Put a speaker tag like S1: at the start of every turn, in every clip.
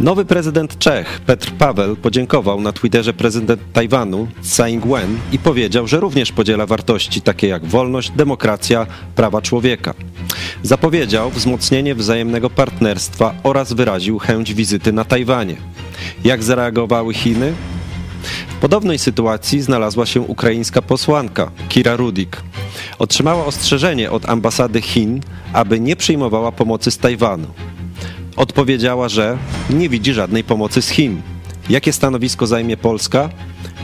S1: Nowy prezydent Czech, Petr Paweł, podziękował na Twitterze prezydent Tajwanu, Tsai Ing-wen i powiedział, że również podziela wartości takie jak wolność, demokracja, prawa człowieka. Zapowiedział wzmocnienie wzajemnego partnerstwa oraz wyraził chęć wizyty na Tajwanie. Jak zareagowały Chiny? W podobnej sytuacji znalazła się ukraińska posłanka Kira Rudik. Otrzymała ostrzeżenie od ambasady Chin, aby nie przyjmowała pomocy z Tajwanu. Odpowiedziała, że nie widzi żadnej pomocy z Chin. Jakie stanowisko zajmie Polska?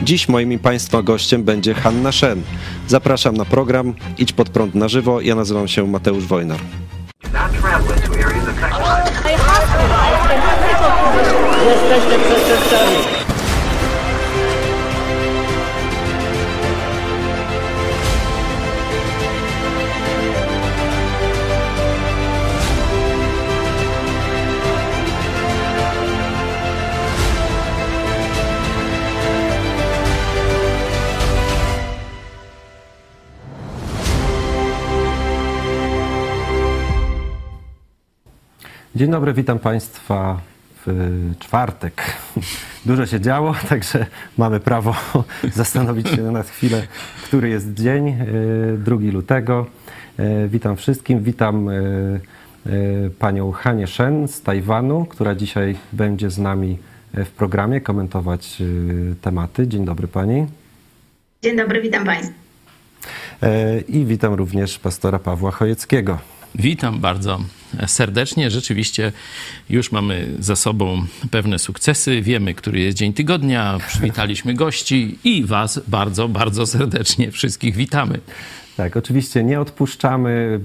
S1: Dziś moim Państwa gościem będzie Hanna Shen. Zapraszam na program Idź pod prąd na żywo. Ja nazywam się Mateusz Wojnar.
S2: Przestępcami.
S1: Dzień dobry, witam Państwa w czwartek. Dużo się działo, także mamy prawo zastanowić się na chwilę, który jest dzień, 2 e, lutego. E, witam wszystkim, witam e, panią Hanie Shen z Tajwanu, która dzisiaj będzie z nami w programie komentować tematy. Dzień dobry pani.
S3: Dzień dobry, witam państwa.
S1: I witam również pastora Pawła Chojeckiego.
S4: Witam bardzo serdecznie. Rzeczywiście już mamy za sobą pewne sukcesy. Wiemy, który jest dzień tygodnia. Przywitaliśmy gości i Was bardzo, bardzo serdecznie wszystkich witamy.
S1: Tak, oczywiście nie odpuszczamy,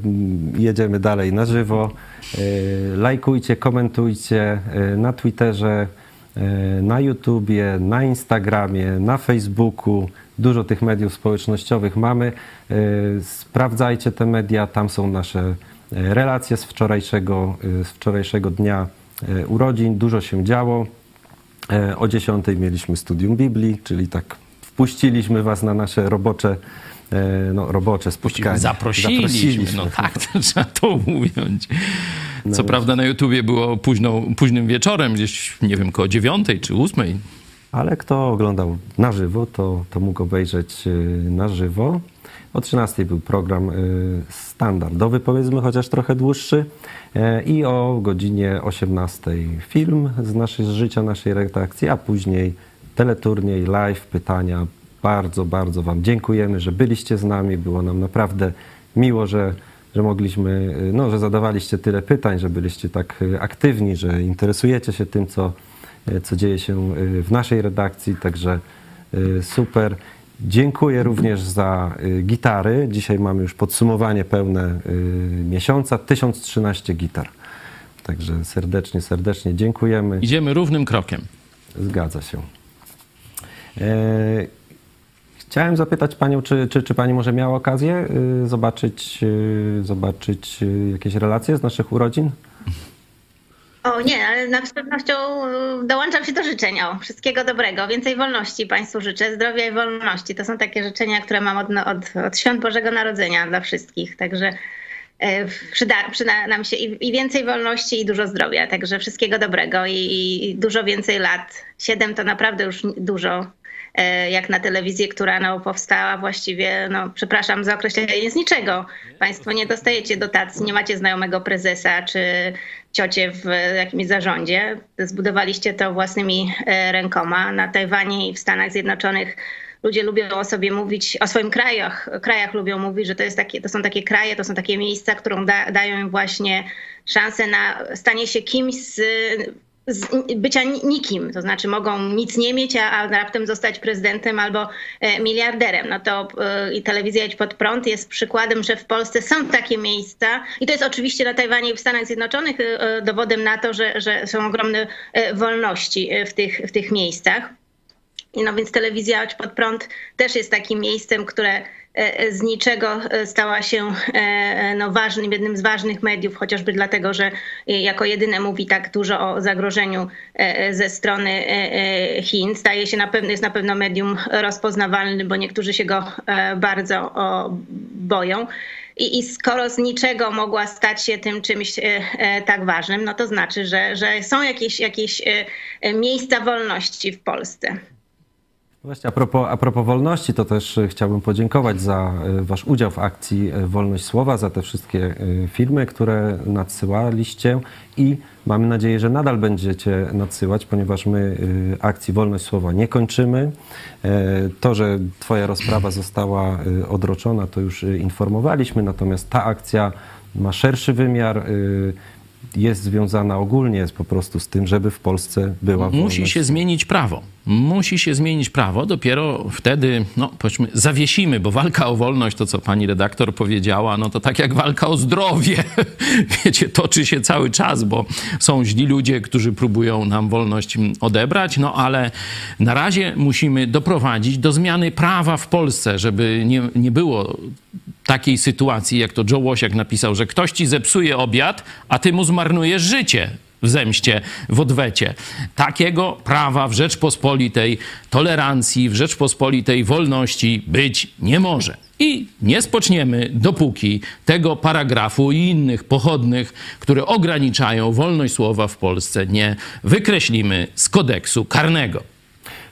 S1: jedziemy dalej na żywo. E, lajkujcie, komentujcie e, na Twitterze, e, na YouTubie, na Instagramie, na Facebooku. Dużo tych mediów społecznościowych mamy. Sprawdzajcie te media, tam są nasze relacje z wczorajszego, z wczorajszego dnia y, urodzin. Dużo się działo. E, o 10 mieliśmy studium Biblii, czyli tak wpuściliśmy Was na nasze robocze, e, no, robocze spotkanie.
S4: Zaprosiliśmy, Zaprosiliśmy. no tak, to trzeba to ująć. Co no prawda na YouTubie było późno, późnym wieczorem, gdzieś nie wiem, koło dziewiątej czy ósmej.
S1: Ale kto oglądał na żywo, to, to mógł obejrzeć na żywo. O 13 był program y, standardowy, powiedzmy, chociaż trochę dłuższy. Y, I o godzinie 18 film z, naszej, z życia naszej redakcji, a później teleturniej, live, pytania. Bardzo, bardzo Wam dziękujemy, że byliście z nami. Było nam naprawdę miło, że, że mogliśmy, y, no, że zadawaliście tyle pytań, że byliście tak aktywni, że interesujecie się tym, co, co dzieje się w naszej redakcji. Także super. Dziękuję również za y, gitary. Dzisiaj mamy już podsumowanie pełne y, miesiąca. 1013 gitar. Także serdecznie, serdecznie dziękujemy.
S4: Idziemy równym krokiem.
S1: Zgadza się. E, chciałem zapytać Panią, czy, czy, czy Pani może miała okazję y, zobaczyć, zobaczyć jakieś relacje z naszych urodzin?
S3: O nie, ale z pewnością y, dołączam się do życzeń. O, wszystkiego dobrego, więcej wolności Państwu życzę, zdrowia i wolności. To są takie życzenia, które mam od, od, od świąt Bożego Narodzenia dla wszystkich. Także e, przyda, przyda nam się i, i, więcej wolności, i dużo zdrowia. Także wszystkiego dobrego i, i dużo więcej lat. Siedem to naprawdę już dużo jak na telewizję, która no, powstała właściwie, no, przepraszam za określenie, z niczego. Państwo nie dostajecie dotacji, nie macie znajomego prezesa czy ciocie w jakimś zarządzie. Zbudowaliście to własnymi e, rękoma. Na Tajwanie i w Stanach Zjednoczonych ludzie lubią o sobie mówić, o swoim krajach, krajach lubią mówić, że to, jest takie, to są takie kraje, to są takie miejsca, które da, dają im właśnie szansę na stanie się kimś z bycia nikim, to znaczy mogą nic nie mieć, a, a raptem zostać prezydentem albo e, miliarderem. No to e, i telewizja Idź Pod Prąd jest przykładem, że w Polsce są takie miejsca i to jest oczywiście na Tajwanie i w Stanach Zjednoczonych e, dowodem na to, że, że są ogromne wolności w tych, w tych miejscach. No więc telewizja Idź Pod Prąd też jest takim miejscem, które E, z niczego e, stała się e, no, ważnym, jednym z ważnych mediów, chociażby dlatego, że jako jedyne mówi tak dużo o zagrożeniu ze strony Chin. Staje się na pewno, jest na pewno medium rozpoznawalny, bo niektórzy się go bardzo boją. I, I skoro z niczego mogła stać się tym czymś tak ważnym, no to znaczy, że, że są jakieś, jakieś miejsca wolności w Polsce.
S1: Właśnie a propos, a propos wolności, to też e, chciałbym podziękować za e, Wasz udział w akcji e, Wolność Słowa, za te wszystkie filmy, które nadsyłaliście i mamy nadzieję, że nadal będziecie nadsyłać, ponieważ my akcji Wolność Słowa nie kończymy. To, że Twoja rozprawa została odroczona, to już informowaliśmy, natomiast ta akcja ma szerszy wymiar jest związana ogólnie jest po prostu z tym, żeby w Polsce była wolność.
S4: Musi się zmienić prawo. Musi się zmienić prawo. Dopiero wtedy, no powiedzmy, zawiesimy, bo walka o wolność, to co pani redaktor powiedziała, no to tak jak walka o zdrowie. Wiecie, toczy się cały czas, bo są źli ludzie, którzy próbują nam wolność odebrać, no ale na razie musimy doprowadzić do zmiany prawa w Polsce, żeby nie, nie było takiej sytuacji, jak to Joe Łosiak napisał, że ktoś ci zepsuje obiad, a ty mu zmarnujesz życie w zemście, w odwecie. Takiego prawa w Rzeczpospolitej tolerancji, w Rzeczpospolitej wolności być nie może. I nie spoczniemy, dopóki tego paragrafu i innych pochodnych, które ograniczają wolność słowa w Polsce, nie wykreślimy z kodeksu karnego.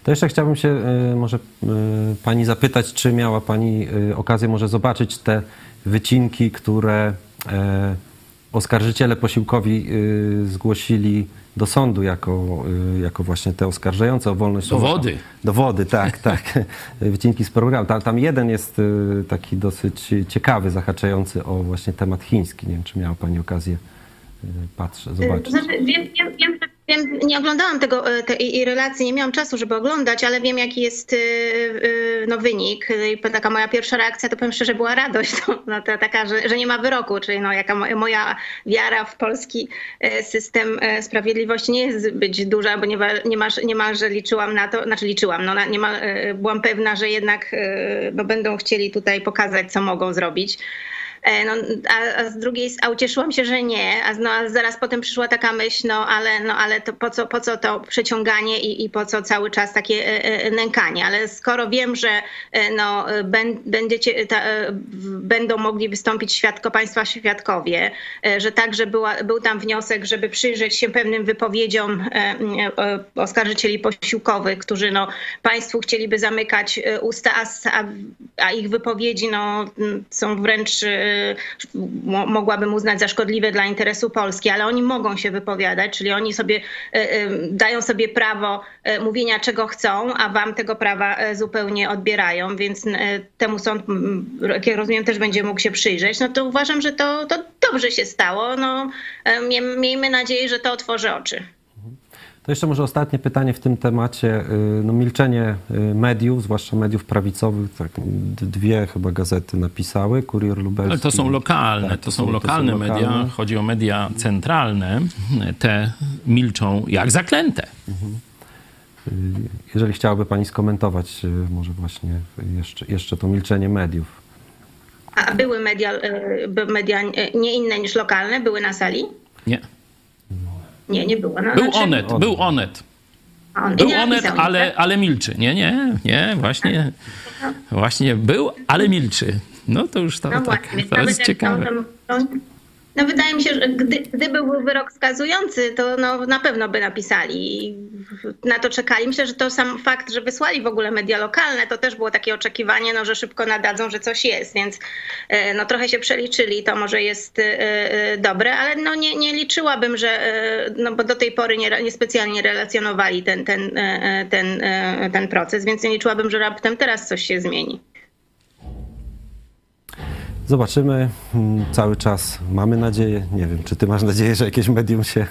S1: To jeszcze chciałbym się y, może y, pani zapytać, czy miała pani y, okazję może zobaczyć te wycinki, które oskarżyciele posiłkowi zgłosili do sądu jako, jako właśnie te oskarżające o wolność
S4: słowa. Dowody.
S1: Dowody, tak, tak. Wycinki z programu. Tam, tam jeden jest taki dosyć ciekawy, zahaczający o właśnie temat chiński. Nie wiem, czy miała pani okazję patrzeć, zobaczyć.
S3: Znaczy, wiem, wiem, wiem, Wiem, nie oglądałam tego e, tej relacji, nie miałam czasu, żeby oglądać, ale wiem, jaki jest e, e, no, wynik. I taka moja pierwsza reakcja, to powiem szczerze, była radość. No, to taka, że, że nie ma wyroku, czyli no, jaka moja wiara w polski system sprawiedliwości nie jest zbyt duża, bo niemalże, niemalże liczyłam na to, znaczy liczyłam, no, niemal, byłam pewna, że jednak no, będą chcieli tutaj pokazać, co mogą zrobić. E, no, a, a, z drugiej, a ucieszyłam się, że nie, a, no, a zaraz potem przyszła taka myśl, no ale, no, ale to po, co, po co to przeciąganie i, i po co cały czas takie e, e, nękanie, ale skoro wiem, że no, będziecie, ta, będą mogli wystąpić świadko, państwa świadkowie, że także była, był tam wniosek, żeby przyjrzeć się pewnym wypowiedziom oskarżycieli posiłkowych, którzy no, państwu chcieliby zamykać usta, a, a ich wypowiedzi no, są wręcz mogłabym uznać za szkodliwe dla interesu Polski, ale oni mogą się wypowiadać, czyli oni sobie e, e, dają sobie prawo e, mówienia czego chcą, a wam tego prawa zupełnie odbierają, więc temu sąd, jak rozumiem, też będzie mógł się przyjrzeć. No to uważam, że to, to dobrze się stało. No, miejmy nadzieję, że to otworzy oczy.
S1: To jeszcze może ostatnie pytanie w tym temacie. Y, no, milczenie y, mediów, zwłaszcza mediów prawicowych, tak, dwie chyba gazety napisały, Kurier Lubelski.
S4: Ale to są lokalne, tak, to, są lokalne to są media. Lokalne. Chodzi o media centralne. Te milczą jak zaklęte. Mhm.
S1: Y, jeżeli chciałaby Pani skomentować może właśnie jeszcze, jeszcze to milczenie mediów.
S3: A były media, media nie inne niż lokalne? Były na sali?
S4: Nie.
S3: Nie, nie było. No,
S4: był znaczy... Onet, był Onet.
S3: On,
S4: był Onet, ale, tak? ale milczy. Nie, nie, nie, właśnie, właśnie był, ale milczy. No to już to, no tak, właśnie, to jest ciekawe.
S3: No wydaje mi się, że gdy, gdyby był wyrok skazujący, to no, na pewno by napisali. Na to czekali. Myślę, że to sam fakt, że wysłali w ogóle media lokalne, to też było takie oczekiwanie, no, że szybko nadadzą, że coś jest, więc e, no, trochę się przeliczyli. To może jest e, e, dobre, ale no, nie, nie liczyłabym, że, no bo do tej pory nie, nie specjalnie relacjonowali ten, ten, ten, ten proces, więc nie liczyłabym, że raptem teraz coś się zmieni.
S1: Zobaczymy. Mm, cały czas mamy nadzieję. Nie wiem, czy ty masz nadzieję, że jakieś medium się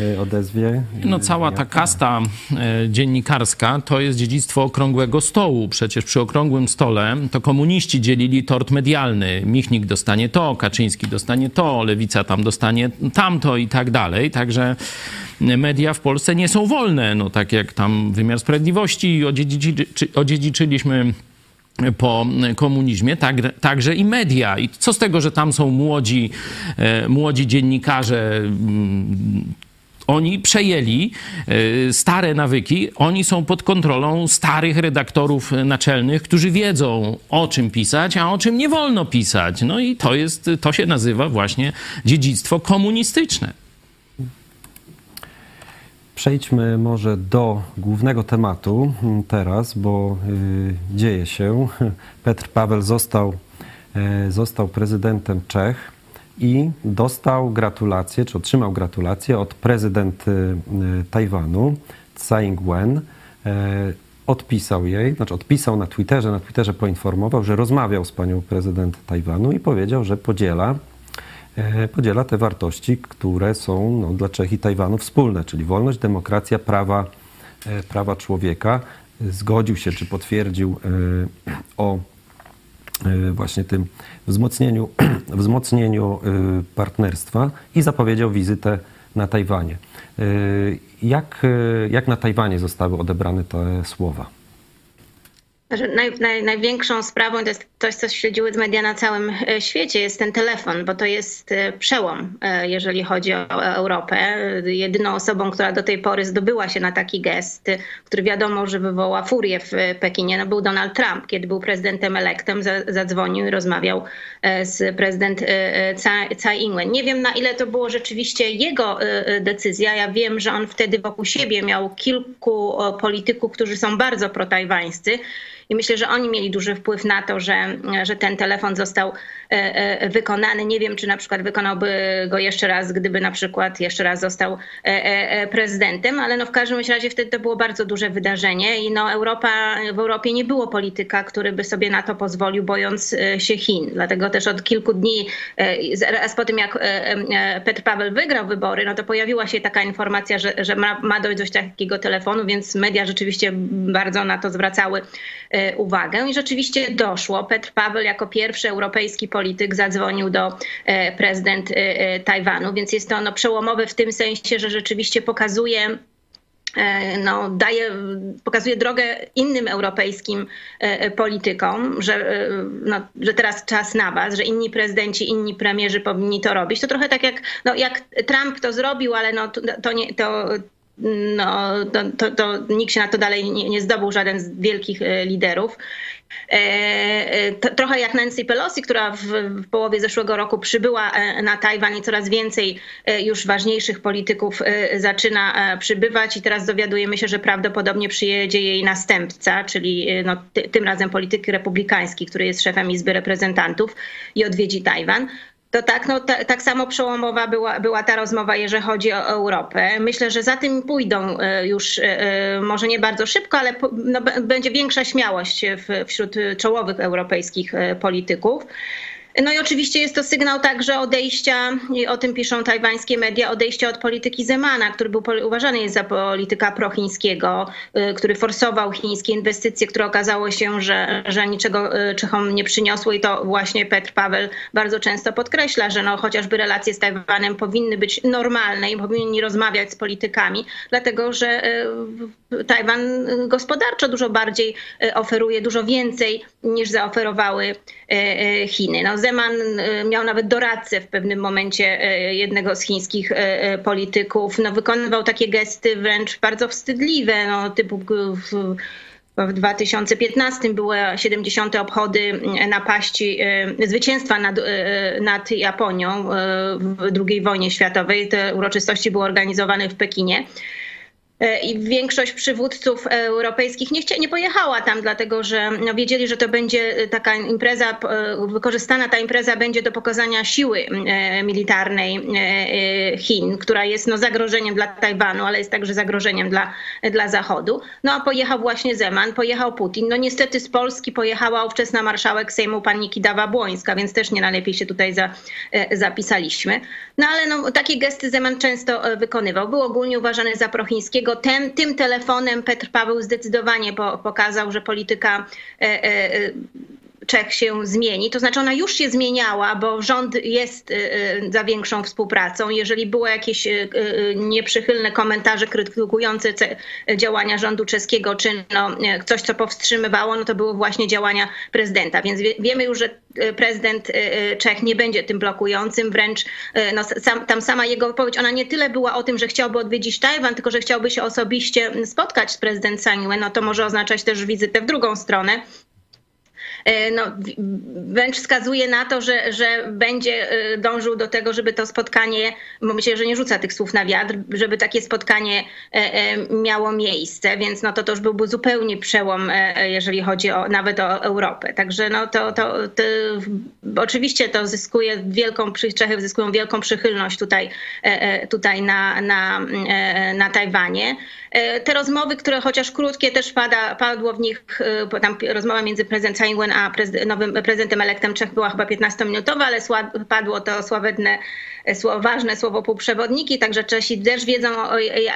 S1: e, odezwie?
S4: No cała ta kasta e, dziennikarska to jest dziedzictwo okrągłego stołu. Przecież przy okrągłym stole to komuniści dzielili tort medialny. Michnik dostanie to, Kaczyński dostanie to, Lewica tam dostanie tamto i tak dalej. Także media w Polsce nie są wolne. No tak jak tam wymiar sprawiedliwości odziedziczyliśmy po komunizmie, tak, także i media. I co z tego, że tam są młodzi, e, młodzi dziennikarze, mm, oni przejęli e, stare nawyki, oni są pod kontrolą starych redaktorów naczelnych, którzy wiedzą o czym pisać, a o czym nie wolno pisać. No i to jest, to się nazywa właśnie dziedzictwo komunistyczne.
S1: Przejdźmy może do głównego tematu teraz, bo y, dzieje się. Petr Paweł został, y, został prezydentem Czech i dostał gratulacje, czy otrzymał gratulacje od prezydent y, Tajwanu, Tsai Ing-wen. Odpisał jej, znaczy odpisał na Twitterze, na Twitterze poinformował, że rozmawiał z panią prezydent Tajwanu i powiedział, że podziela E, podziela te wartości, które są no, dla Czech i Tajwanu wspólne, czyli wolność, demokracja, prawa, e, prawa człowieka. Zgodził się, czy potwierdził e, o właśnie tym wzmocnieniu, wzmocnieniu partnerstwa i zapowiedział wizytę na Tajwanie. Jak, jak na Tajwanie zostały odebrane te słowa?
S3: Naj, naj, największą sprawą to jest coś, co śledziły media na całym e, świecie, jest ten telefon, bo to jest e, przełom, e, jeżeli chodzi o Europę. Jedyną osobą, która do tej pory zdobyła się na taki gest, który wiadomo, że wywoła furię w Pekinie, no był Donald Trump, kiedy był prezydentem elektem, zadzwonił i rozmawiał z prezydent Tsai Ing-wen. Nie wiem, na ile to było rzeczywiście jego decyzja. Ja wiem, że on wtedy wokół siebie miał kilku polityków, którzy są bardzo protajwańscy i myślę, że oni mieli duży wpływ na to, że, że ten telefon został e, e, wykonany. Nie wiem, czy na przykład wykonałby go jeszcze raz, gdyby na przykład jeszcze raz został e, prezydentem, ale no w każdym razie wtedy to było bardzo duże wydarzenie i no Europa, w Europie nie było polityka, który by sobie na to pozwolił, bojąc się Chin. Dlatego też od kilku dni, zaraz po tym jak Petr Paweł wygrał wybory, no to pojawiła się taka informacja, że, że ma, ma dojść do takiego telefonu, więc media rzeczywiście bardzo na to zwracały uwagę i rzeczywiście doszło. Petr Paweł jako pierwszy europejski polityk zadzwonił do e, prezydent e, Tajwanu, więc jest to ono przełomowe w tym sensie, że rzeczywiście pokazuje no, daje, pokazuje drogę innym europejskim politykom, że, no, że teraz czas na was, że inni prezydenci, inni premierzy powinni to robić. To trochę tak jak, no, jak Trump to zrobił, ale no, to, to, nie, to no, to, to, to, nikt się na to dalej nie, nie zdobył, żaden z wielkich e, liderów. E, e, trochę jak Nancy Pelosi, która w, w, połowie zeszłego roku przybyła na Tajwan i coraz więcej już ważniejszych polityków zaczyna przybywać i teraz dowiadujemy się, że prawdopodobnie przyjedzie jej następca, czyli no, ty, tym razem polityk republikański, który jest szefem Izby Reprezentantów i odwiedzi Tajwan. To tak, no, tak samo przełomowa była, była ta rozmowa, jeżeli chodzi o Europę. Myślę, że za tym pójdą e, już e, e, może nie bardzo szybko, ale no, będzie większa śmiałość wśród czołowych europejskich polityków. No i oczywiście jest to sygnał także odejścia, i o tym piszą tajwańskie media, odejścia od polityki Zemana, który był uważany jest za polityka prochińskiego, y, który forsował chińskie inwestycje, które okazało się, że, że niczego y, Czechom nie przyniosło. I to właśnie Petr Paweł bardzo często podkreśla, że no, chociażby relacje z Tajwanem powinny być normalne i powinni rozmawiać z politykami, dlatego że y, Tajwan gospodarczo dużo bardziej oferuje, dużo więcej niż zaoferowały Chiny. No, Zeman miał nawet doradcę w pewnym momencie jednego z chińskich polityków. No, wykonywał takie gesty wręcz bardzo wstydliwe, no, typu w, w 2015 były 70. obchody napaści, zwycięstwa nad, nad Japonią w II wojnie światowej. Te uroczystości były organizowane w Pekinie. E, i większość przywódców europejskich nie, nie pojechała tam, dlatego że no, wiedzieli, że to będzie e, taka impreza, e, wykorzystana ta impreza będzie do pokazania siły militarnej Chin, która jest no, zagrożeniem dla Tajwanu, ale jest także zagrożeniem dla, dla Zachodu. No a pojechał właśnie Zeman, pojechał Putin. No niestety z Polski pojechała ówczesna marszałek Sejmu pani Kidawa-Błońska, więc też nie najlepiej się tutaj za, zapisaliśmy. No ale no, takie gesty Zeman często wykonywał. Był ogólnie uważany za prochińskiego, tym, tym telefonem Petr Paweł zdecydowanie po, pokazał, że polityka e, e, Czech się zmieni. To znaczy ona już się zmieniała, bo rząd jest za większą współpracą. Jeżeli były jakieś nieprzychylne komentarze krytykujące działania rządu czeskiego, czy no, coś, co powstrzymywało, no to były właśnie działania prezydenta. Więc wiemy już, że prezydent Czech nie będzie tym blokującym, wręcz no, sam, tam sama jego wypowiedź, ona nie tyle była o tym, że chciałby odwiedzić Tajwan, tylko że chciałby się osobiście spotkać z prezydent Saniue, no to może oznaczać też wizytę w drugą stronę. E, no, wręcz wskazuje na to, że, że będzie e, dążył do tego, żeby to spotkanie, bo myślę, że nie rzuca tych słów na wiatr, żeby takie spotkanie e, miało miejsce, więc no to, to już byłby zupełnie przełom, jeżeli chodzi o, nawet o Europę. Także no to, to, to oczywiście to zyskuje wielką, Czechy zyskują wielką przychylność tutaj, tutaj na, na, na Tajwanie. Te rozmowy, które chociaż krótkie, też pada, padło w nich, tam rozmowa między prezydentem Tsai a nowym prezydentem elektem Czech była chyba 15-minutowa, ale padło to sławetne, ważne słowo półprzewodniki, także Czesi też wiedzą,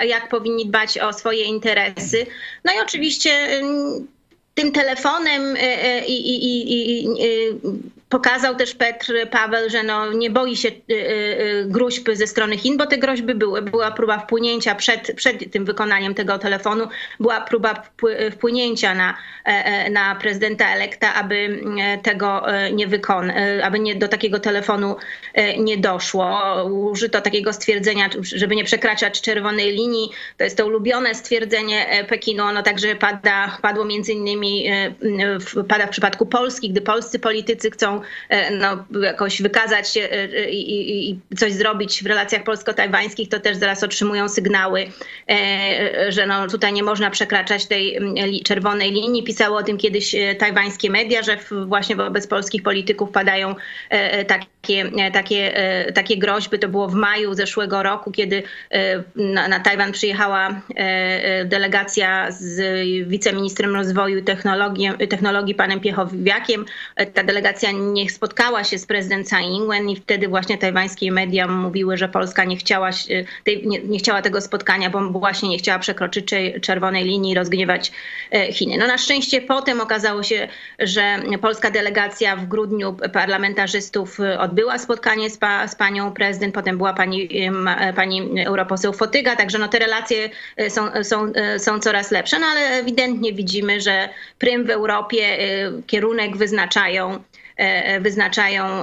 S3: jak powinni dbać o swoje interesy. No i oczywiście mm, tym telefonem e, e, i, i, i, i Pokazał też Petr Paweł, że no nie boi się y, y, y, gruźb ze strony Chin, bo te groźby były. Była próba wpłynięcia przed, przed tym wykonaniem tego telefonu, była próba wpłynięcia na, e, e, na prezydenta elekta, aby tego e, nie wykonać, aby nie, do takiego telefonu nie doszło. Użyto takiego stwierdzenia, żeby nie przekraczać czerwonej linii. To jest to ulubione stwierdzenie Pekinu. Ono także pada, padło między innymi pada w przypadku Polski, gdy polscy politycy chcą no, jakoś wykazać się e, e, i, i, coś zrobić w relacjach polsko-tajwańskich, to też zaraz otrzymują sygnały, że no, tutaj nie można przekraczać tej czerwonej linii. Pisało o tym kiedyś tajwańskie media, że właśnie wobec polskich polityków padają takie, takie, takie groźby. To było w maju zeszłego roku, kiedy na, na Tajwan przyjechała delegacja z wiceministrem rozwoju technologii, technologii panem Piechowiakiem. Ta delegacja nie spotkała się z prezydent Tsai Ing-wen i wtedy właśnie tajwańskie media mówiły, że Polska nie chciała, nie, nie chciała tego spotkania, bo właśnie nie chciała przekroczyć czerwonej linii i rozgniewać e, Chiny. No na szczęście potem okazało się, że polska delegacja w grudniu parlamentarzystów odbyła spotkanie z, pa, z panią prezydent, potem była pani, pani europoseł Fotyga, także no te relacje e, są, są, e, są coraz lepsze, no ale ewidentnie widzimy, że prym w Europie, kierunek wyznaczają E, e, wyznaczają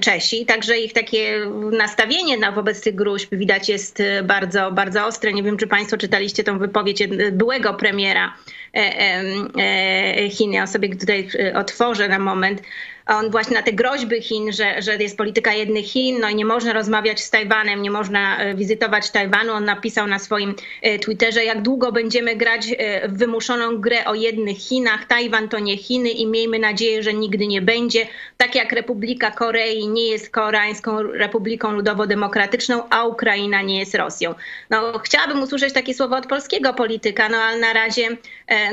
S3: Czesi. Także ich takie nastawienie na wobec tych gruźb widać jest e, bardzo, bardzo ostre. Nie wiem, czy Państwo czytaliście tą wypowiedź byłego premiera Chin. Ja sobie tutaj otworzę na moment on właśnie na te groźby Chin, że, że jest polityka jednych Chin, no i nie można rozmawiać z Tajwanem, nie można e, wizytować Tajwanu. On napisał na swoim e, Twitterze, jak długo będziemy grać e, w wymuszoną grę o jednych Chinach. Tajwan to nie Chiny i miejmy nadzieję, że nigdy nie będzie. Tak jak Republika Korei nie jest Koreańską Republiką Ludowo-Demokratyczną, a Ukraina nie jest Rosją. No, chciałabym usłyszeć takie słowo od polskiego polityka, no ale na razie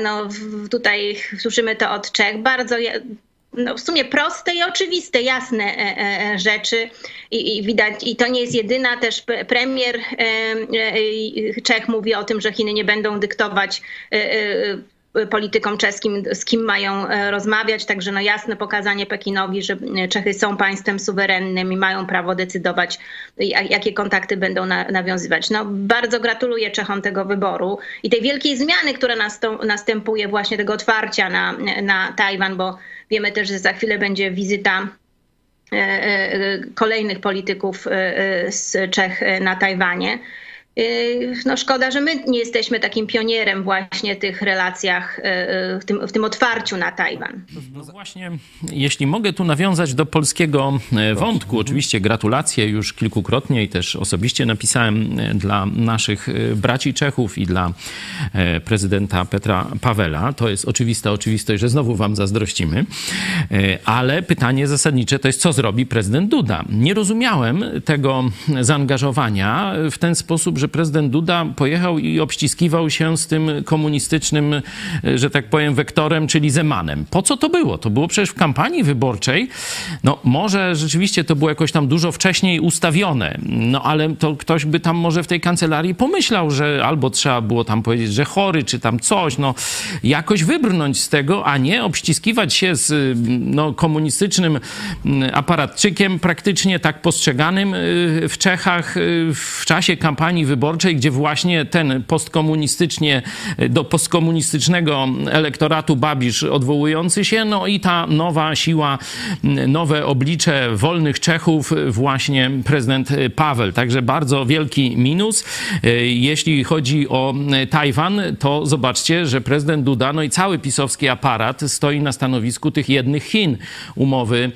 S3: no, tutaj słyszymy to od Czech. Bardzo no, w sumie proste i oczywiste, jasne e, e, e, rzeczy I, i, widać, i to nie jest jedyna, też premier Czech mówi o tym, że Chiny nie będą dyktować politykom czeskim, z kim mają rozmawiać. Także no jasne pokazanie Pekinowi, że Czechy są państwem suwerennym i mają prawo decydować, jakie kontakty będą nawiązywać. No, bardzo gratuluję Czechom tego wyboru i tej wielkiej zmiany, która następuje, właśnie tego otwarcia na, na Tajwan, bo Wiemy też, że za chwilę będzie wizyta e, e, kolejnych polityków e, z Czech na Tajwanie. Yy, no szkoda, że my nie jesteśmy takim pionierem właśnie tych relacjach, yy, w tym, w tym otwarciu na Tajwan.
S4: No właśnie, jeśli mogę tu nawiązać do polskiego e, wątku, oczywiście gratulacje już kilkukrotnie i też osobiście napisałem e, dla naszych e, braci Czechów i dla prezydenta Petra Pawela. To jest oczywista oczywistość, że znowu wam zazdrościmy. Ale pytanie zasadnicze to jest, co zrobi prezydent Duda. Nie rozumiałem tego zaangażowania w ten sposób, że prezydent Duda pojechał i obściskiwał się z tym komunistycznym, e, że tak powiem, wektorem, czyli Zemanem. Po co to było? To było przecież w kampanii wyborczej. No może rzeczywiście to było jakoś tam dużo wcześniej ustawione, no ale to ktoś by tam może w tej kancelarii pomyślał, że albo trzeba było tam powiedzieć, że chory, czy tam coś, no jakoś wybrnąć z tego, a nie obściskiwać się z no, komunistycznym mm, aparatczykiem, praktycznie tak postrzeganym y, w Czechach y, w czasie kampanii wyborczej, gdzie właśnie ten postkomunistycznie, y, do postkomunistycznego elektoratu Babisz odwołujący się, no i ta nowa siła, nowe oblicze wolnych Czechów, właśnie prezydent Paweł. Także bardzo wielki minus. Jeśli chodzi o Tajwan, to zobaczcie, że prezydent Duda, no i cały pisowski aparat stoi na stanowisku tych jednych Chin. Umowy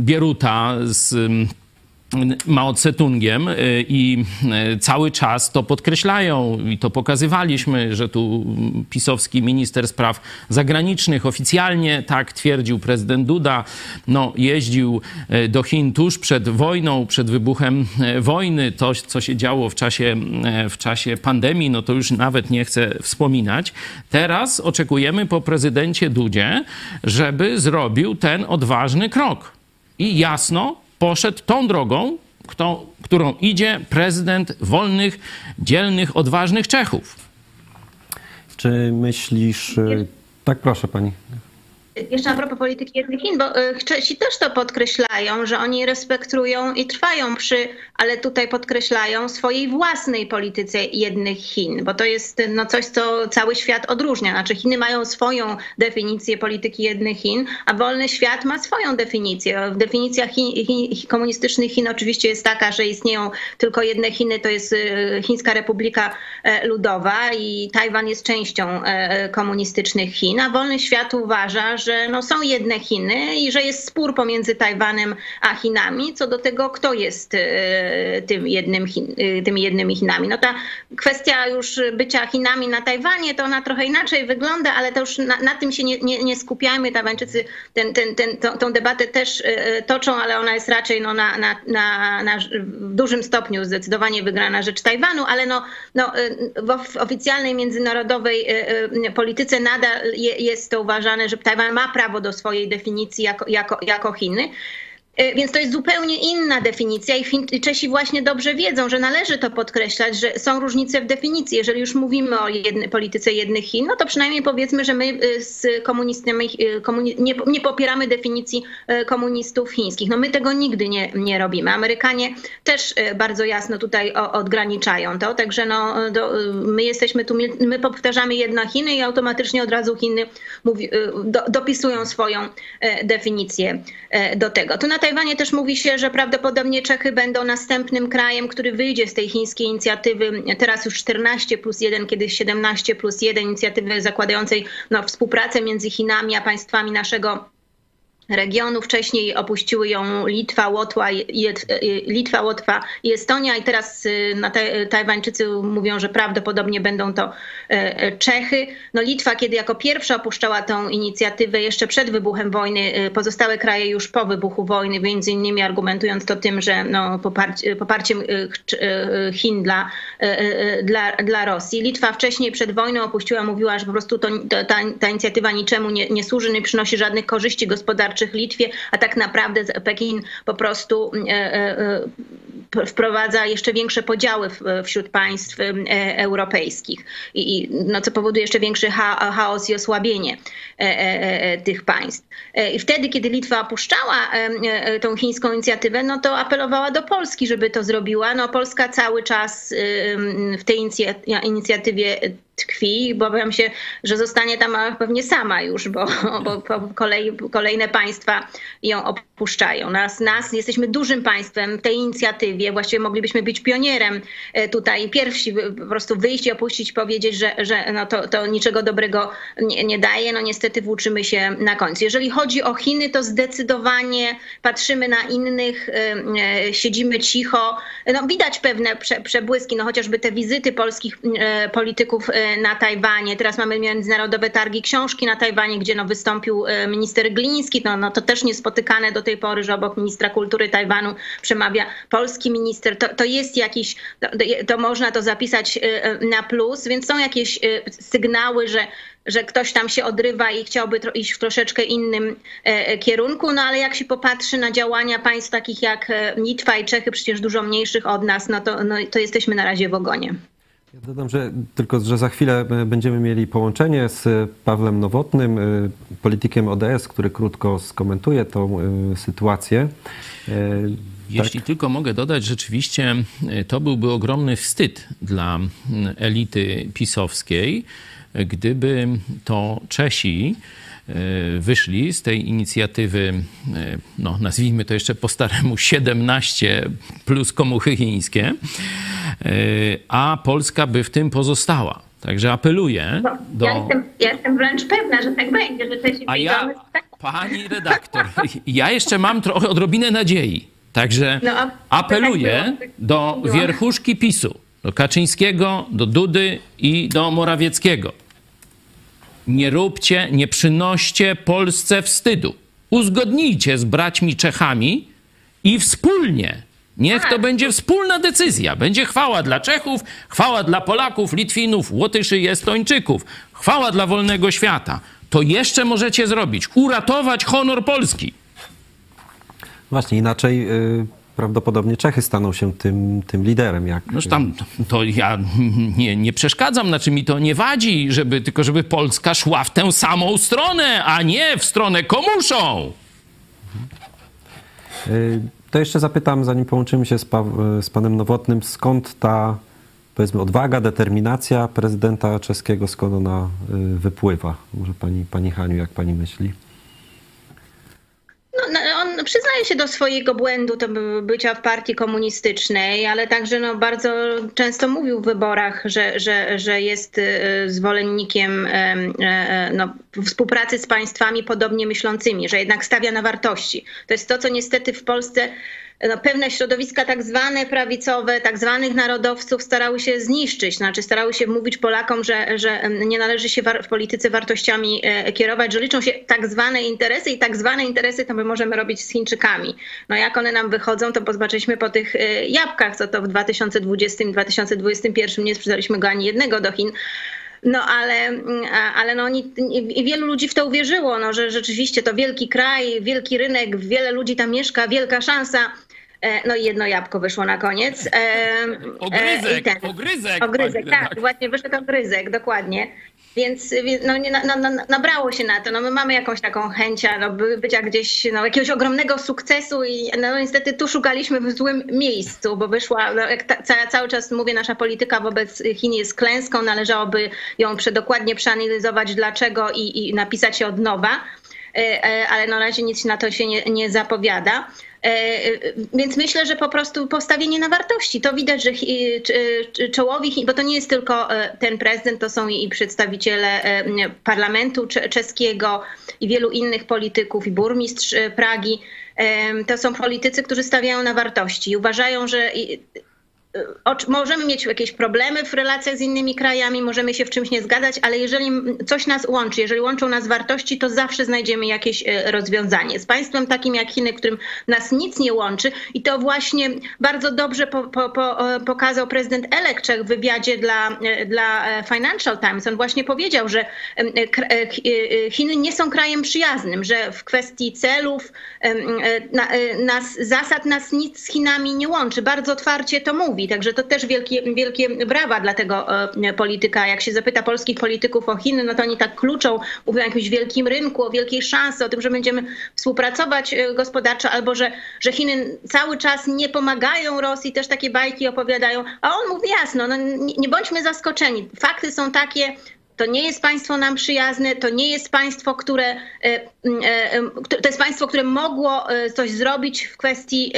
S4: Bieruta z Mao Tse-tungiem i cały czas to podkreślają i to pokazywaliśmy, że tu pisowski minister spraw zagranicznych oficjalnie tak twierdził prezydent Duda, no jeździł do Chin tuż przed wojną, przed wybuchem wojny, to co się działo w czasie, w czasie pandemii, no to już nawet nie chcę wspominać. Teraz oczekujemy po prezydencie Dudzie, żeby zrobił ten odważny krok i jasno poszedł tą drogą, kto, którą idzie prezydent wolnych, dzielnych, odważnych Czechów.
S1: Czy myślisz... Tak, proszę pani.
S3: Jeszcze a propos polityki jednych Chin, bo Czesi też to podkreślają, że oni respektują i trwają przy, ale tutaj podkreślają swojej własnej polityce jednych Chin, bo to jest no, coś, co cały świat odróżnia. Znaczy Chiny mają swoją definicję polityki jednych Chin, a wolny świat ma swoją definicję. Definicja Chin, Chin, komunistycznych Chin oczywiście jest taka, że istnieją tylko jedne Chiny, to jest Chińska Republika Ludowa i Tajwan jest częścią komunistycznych Chin, a wolny świat uważa, że no są jedne Chiny i że jest spór pomiędzy Tajwanem a Chinami co do tego, kto jest tym, jednym Chin, tymi jednymi Chinami. No ta kwestia już bycia Chinami na Tajwanie, to ona trochę inaczej wygląda, ale to już na, na tym się nie, nie, nie, skupiajmy. Tajwańczycy ten, ten, ten, tą, tą, debatę też toczą, ale ona jest raczej no, na, na, na, na w dużym stopniu zdecydowanie wygrana rzecz Tajwanu, ale no, no, w oficjalnej międzynarodowej polityce nadal jest to uważane, że Tajwan ma prawo do swojej definicji jako, jako, jako Chiny. Więc to jest zupełnie inna definicja i Czesi właśnie dobrze wiedzą, że należy to podkreślać, że są różnice w definicji. Jeżeli już mówimy o polityce jednych Chin, no to przynajmniej powiedzmy, że my z komunistami komuni nie, nie, popieramy definicji komunistów chińskich. No my tego nigdy nie, nie robimy. Amerykanie też bardzo jasno tutaj odgraniczają to, także no, do, my jesteśmy tu, my powtarzamy jedna Chiny i automatycznie od razu Chiny mówi, do, dopisują swoją definicję do tego. Tu na Tajwanie też mówi się, że prawdopodobnie Czechy będą następnym krajem, który wyjdzie z tej chińskiej inicjatywy, teraz już 14 plus 1, kiedyś 17 plus 1, inicjatywy zakładającej no, współpracę między Chinami a państwami naszego regionu. Wcześniej opuściły ją Litwa, Łotwa, Litwa, Łotwa i Estonia i teraz Tajwańczycy mówią, że prawdopodobnie będą to Czechy. No Litwa, kiedy jako pierwsza opuszczała tą inicjatywę jeszcze przed wybuchem wojny, pozostałe kraje już po wybuchu wojny, między innymi argumentując to tym, że no, poparcie, poparciem Chin dla, dla, dla Rosji. Litwa wcześniej przed wojną opuściła, mówiła, że po prostu to, ta, ta inicjatywa niczemu nie, nie służy, nie przynosi żadnych korzyści gospodarczych Litwie, a tak naprawdę Pekin po prostu wprowadza jeszcze większe podziały wśród państw europejskich, i, no, co powoduje jeszcze większy chaos i osłabienie tych państw. I wtedy, kiedy Litwa opuszczała tą chińską inicjatywę, no to apelowała do Polski, żeby to zrobiła. No Polska cały czas w tej inicjatywie tkwi, bo obawiam się, że zostanie tam pewnie sama już, bo, bo kolej, kolejne państwa ją opuszczają. Nas, nas jesteśmy dużym państwem w tej inicjatywie, właściwie moglibyśmy być pionierem tutaj, pierwsi po prostu wyjść i opuścić, powiedzieć, że, że no to, to niczego dobrego nie, nie daje. No niestety włóczymy się na końcu. Jeżeli chodzi o Chiny, to zdecydowanie patrzymy na innych, siedzimy cicho. No widać pewne prze, przebłyski, no chociażby te wizyty polskich polityków e, na Tajwanie. Teraz mamy międzynarodowe targi książki na Tajwanie, gdzie no wystąpił e, minister Gliński. No, no to też niespotykane do tej pory, że obok ministra kultury Tajwanu przemawia polski minister. To, to jest jakiś, to, to można to zapisać e, na plus, więc są jakieś sygnały, że że ktoś tam się odrywa i chciałby iść w troszeczkę innym e, kierunku, no ale jak się popatrzy na działania państw takich jak Litwa i Czechy, przecież dużo mniejszych od nas, no to, no, to jesteśmy na razie w ogonie.
S1: Ja dodam, że tylko, że za chwilę e, będziemy mieli połączenie z Pawłem Nowotnym, e, politykiem ODS, który krótko skomentuje tą e, sytuację.
S4: Jeśli tak. tylko mogę dodać, rzeczywiście to byłby ogromny wstyd dla elity pisowskiej, gdyby to Czesi wyszli z tej inicjatywy, no nazwijmy to jeszcze po staremu 17 plus komuchy chińskie, E, a Polska by w tym pozostała. Także apeluję
S3: no,
S4: do...
S3: Ja jestem, ja jestem, wręcz pewna, że tak będzie, że Czesi
S4: A ja, pani redaktor, ja jeszcze mam trochę odrobinę nadziei. Także no, apeluję tak do wierchuszki PiSu, do Kaczyńskiego, do Dudy i do Morawieckiego. Nie róbcie, nie przynoście Polsce wstydu. Uzgodnijcie z braćmi Czechami i wspólnie Niech to będzie wspólna decyzja. Będzie chwała dla Czechów, chwała dla Polaków, Litwinów, Łotyszy i Estończyków. Chwała dla wolnego świata. To jeszcze możecie zrobić. Uratować honor Polski.
S1: Właśnie, inaczej yy, prawdopodobnie Czechy staną się tym, tym liderem. Jak...
S4: Noż tam, to ja nie, nie przeszkadzam, znaczy mi to nie wadzi, żeby, tylko żeby Polska szła w tę samą stronę, a nie w stronę komuszą.
S1: Yy, to jeszcze zapytam, zanim połączymy się z, pa, z panem Nowotnym, skąd ta powiedzmy odwaga, determinacja prezydenta czeskiego, skąd ona y, wypływa? Może pani, pani Haniu, jak pani myśli?
S3: No, no, on przyznaje się do swojego błędu to bycia w partii komunistycznej, ale także no, bardzo często mówił w wyborach, że, że, że jest y, zwolennikiem e, no, współpracy z państwami podobnie myślącymi, że jednak stawia na wartości. To jest to, co niestety w Polsce no, pewne środowiska tak zwane prawicowe, tak zwanych narodowców starały się zniszczyć, znaczy starały się mówić Polakom, że, że nie należy się w polityce wartościami e, kierować, że liczą się tak zwane interesy i tak zwane interesy to my możemy robić z Chińczykami. No jak one nam wychodzą, to pozbaczyliśmy po tych e, jabłkach, co to w 2020-2021 nie sprzedaliśmy go ani jednego do Chin. No ale, ale no oni, wielu ludzi w to uwierzyło, no, że rzeczywiście to wielki kraj, wielki rynek, wiele ludzi tam mieszka, wielka szansa. E, no i jedno jabłko wyszło na koniec. E,
S4: e, ogryzek, ten, ogryzek.
S3: Ogryzek, tak, właśnie wyszedł ogryzek, dokładnie. Więc no, no, no, nabrało się na to. No, my mamy jakąś taką chęć no, bycia gdzieś, no, jakiegoś ogromnego sukcesu i no, niestety tu szukaliśmy w złym miejscu, bo wyszła, no, jak ta, cały czas mówię, nasza polityka wobec Chin jest klęską, należałoby ją przedokładnie przeanalizować dlaczego i, i napisać się od nowa ale na razie nic na to się nie, nie zapowiada. E, e, więc myślę, że po prostu postawienie na wartości. To widać, że czołowi, bo to nie jest tylko e, ten prezydent, to są i przedstawiciele parlamentu czeskiego i wielu innych polityków, i burmistrz Pragi. To są politycy, którzy stawiają na wartości i uważają, że możemy mieć jakieś problemy w relacjach z innymi krajami, możemy się w czymś nie zgadzać, ale jeżeli coś nas łączy, jeżeli łączą nas wartości, to zawsze znajdziemy jakieś e, rozwiązanie. Z państwem takim jak Chiny, którym nas nic nie łączy i to właśnie bardzo dobrze po, po, po, e, pokazał prezydent Elek Czech w wywiadzie dla, e, dla Financial Times. On właśnie powiedział, że Chiny nie są krajem przyjaznym, że w kwestii celów, nas, zasad nas nic z Chinami nie łączy. Bardzo otwarcie to mówi. Także to też wielkie, wielkie brawa dla tego e, polityka. Jak się zapyta polskich polityków o Chiny, no to oni tak kluczą, mówią o jakimś wielkim rynku, o wielkiej szansy, o tym, że będziemy współpracować e, gospodarczo, albo że, że Chiny cały czas nie pomagają Rosji, też takie bajki opowiadają. A on mówi jasno, no nie, nie bądźmy zaskoczeni. Fakty są takie, to nie jest państwo nam przyjazne, to nie jest państwo, które e, e, e, to jest państwo, które mogło coś zrobić w kwestii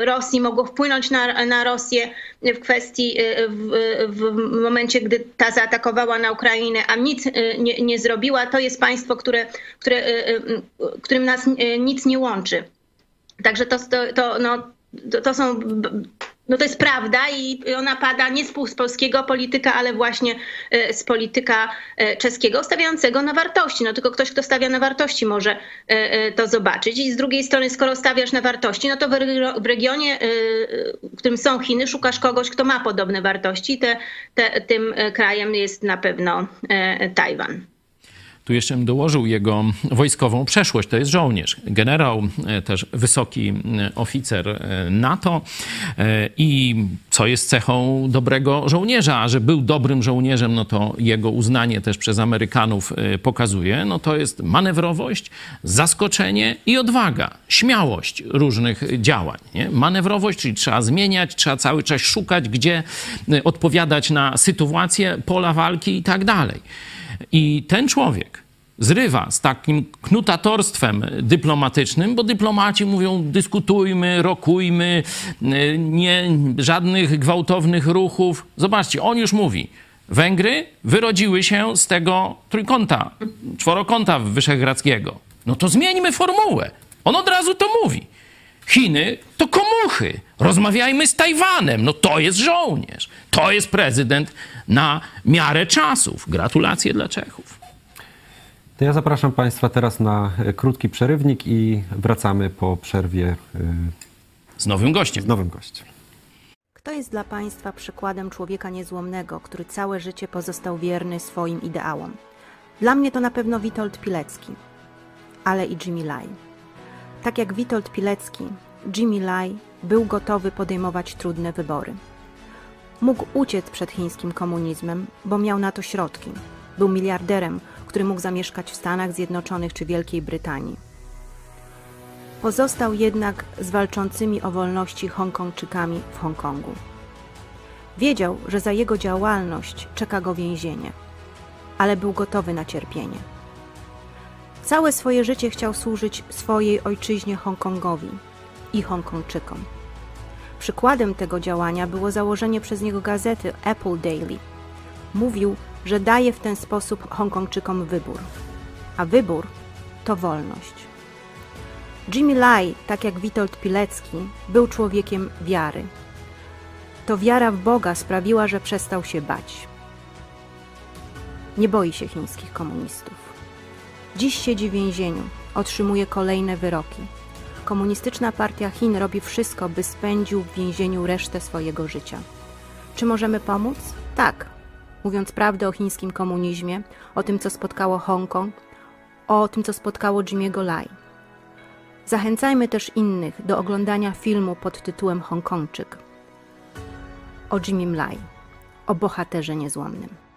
S3: Rosji, mogło wpłynąć na, na Rosję w kwestii w, w momencie, gdy ta zaatakowała na Ukrainę, a nic nie, nie zrobiła. To jest państwo, które, które, którym nas nic nie łączy. Także to, to, no, to, to są no to jest prawda i ona pada nie z polskiego polityka, ale właśnie e, z polityka e, czeskiego, stawiającego na wartości. No tylko ktoś, kto stawia na wartości może e, to zobaczyć. I z drugiej strony, skoro stawiasz na wartości, no to w regionie, w którym są Chiny, szukasz kogoś, kto ma podobne wartości. Te, te, tym krajem jest na pewno Tajwan.
S4: Tu jeszcze bym dołożył jego wojskową przeszłość. To jest żołnierz, generał, e, też wysoki e, oficer e, NATO. I co jest cechą dobrego żołnierza? A że był dobrym żołnierzem, no to jego uznanie też przez Amerykanów pokazuje. No to jest manewrowość, zaskoczenie i odwaga, śmiałość różnych działań. Nie? Manewrowość, czyli trzeba zmieniać, trzeba cały czas szukać, gdzie odpowiadać na sytuację, pola walki i tak dalej. I ten człowiek zrywa z takim knutatorstwem dyplomatycznym, bo dyplomaci mówią dyskutujmy, rokujmy, nie, żadnych gwałtownych ruchów. Zobaczcie, on już mówi, Węgry wyrodziły się z tego trójkąta, czworokąta wyszehradzkiego. No to zmieńmy formułę. On od razu to mówi. Chiny to komuchy. Rozmawiajmy z Tajwanem. No to jest żołnierz. To jest prezydent na miarę czasów. Gratulacje dla Czechów.
S1: To ja zapraszam Państwa teraz na e, krótki przerywnik i wracamy po przerwie e,
S4: z nowym gościem.
S1: Z nowym gościem.
S5: Kto jest dla Państwa przykładem człowieka niezłomnego, który całe życie pozostał wierny swoim ideałom? Dla mnie to na pewno Witold Pilecki, ale i Jimmy Lai. Tak jak Witold Pilecki, Jimmy Lai był gotowy podejmować trudne wybory. Mógł uciec przed chińskim komunizmem, bo miał na to środki. Był miliarderem, który mógł zamieszkać w Stanach Zjednoczonych czy Wielkiej Brytanii. Pozostał jednak z walczącymi o wolności Hongkongczykami w Hongkongu. Wiedział, że za jego działalność czeka go więzienie, ale był gotowy na cierpienie. Całe swoje życie chciał służyć swojej ojczyźnie Hongkongowi i Hongkongczykom. Przykładem tego działania było założenie przez niego gazety Apple Daily. Mówił, że daje w ten sposób Hongkongczykom wybór, a wybór to wolność. Jimmy Lai, tak jak Witold Pilecki, był człowiekiem wiary. To wiara w Boga sprawiła, że przestał się bać. Nie boi się chińskich komunistów. Dziś siedzi w więzieniu, otrzymuje kolejne wyroki. Komunistyczna Partia Chin robi wszystko, by spędził w więzieniu resztę swojego życia. Czy możemy pomóc? Tak, mówiąc prawdę o chińskim komunizmie, o tym, co spotkało Hongkong, o tym, co spotkało Jimmy'ego Lai. Zachęcajmy też innych do oglądania filmu pod tytułem Hongkongczyk o Jimmym Lai, o bohaterze niezłomnym.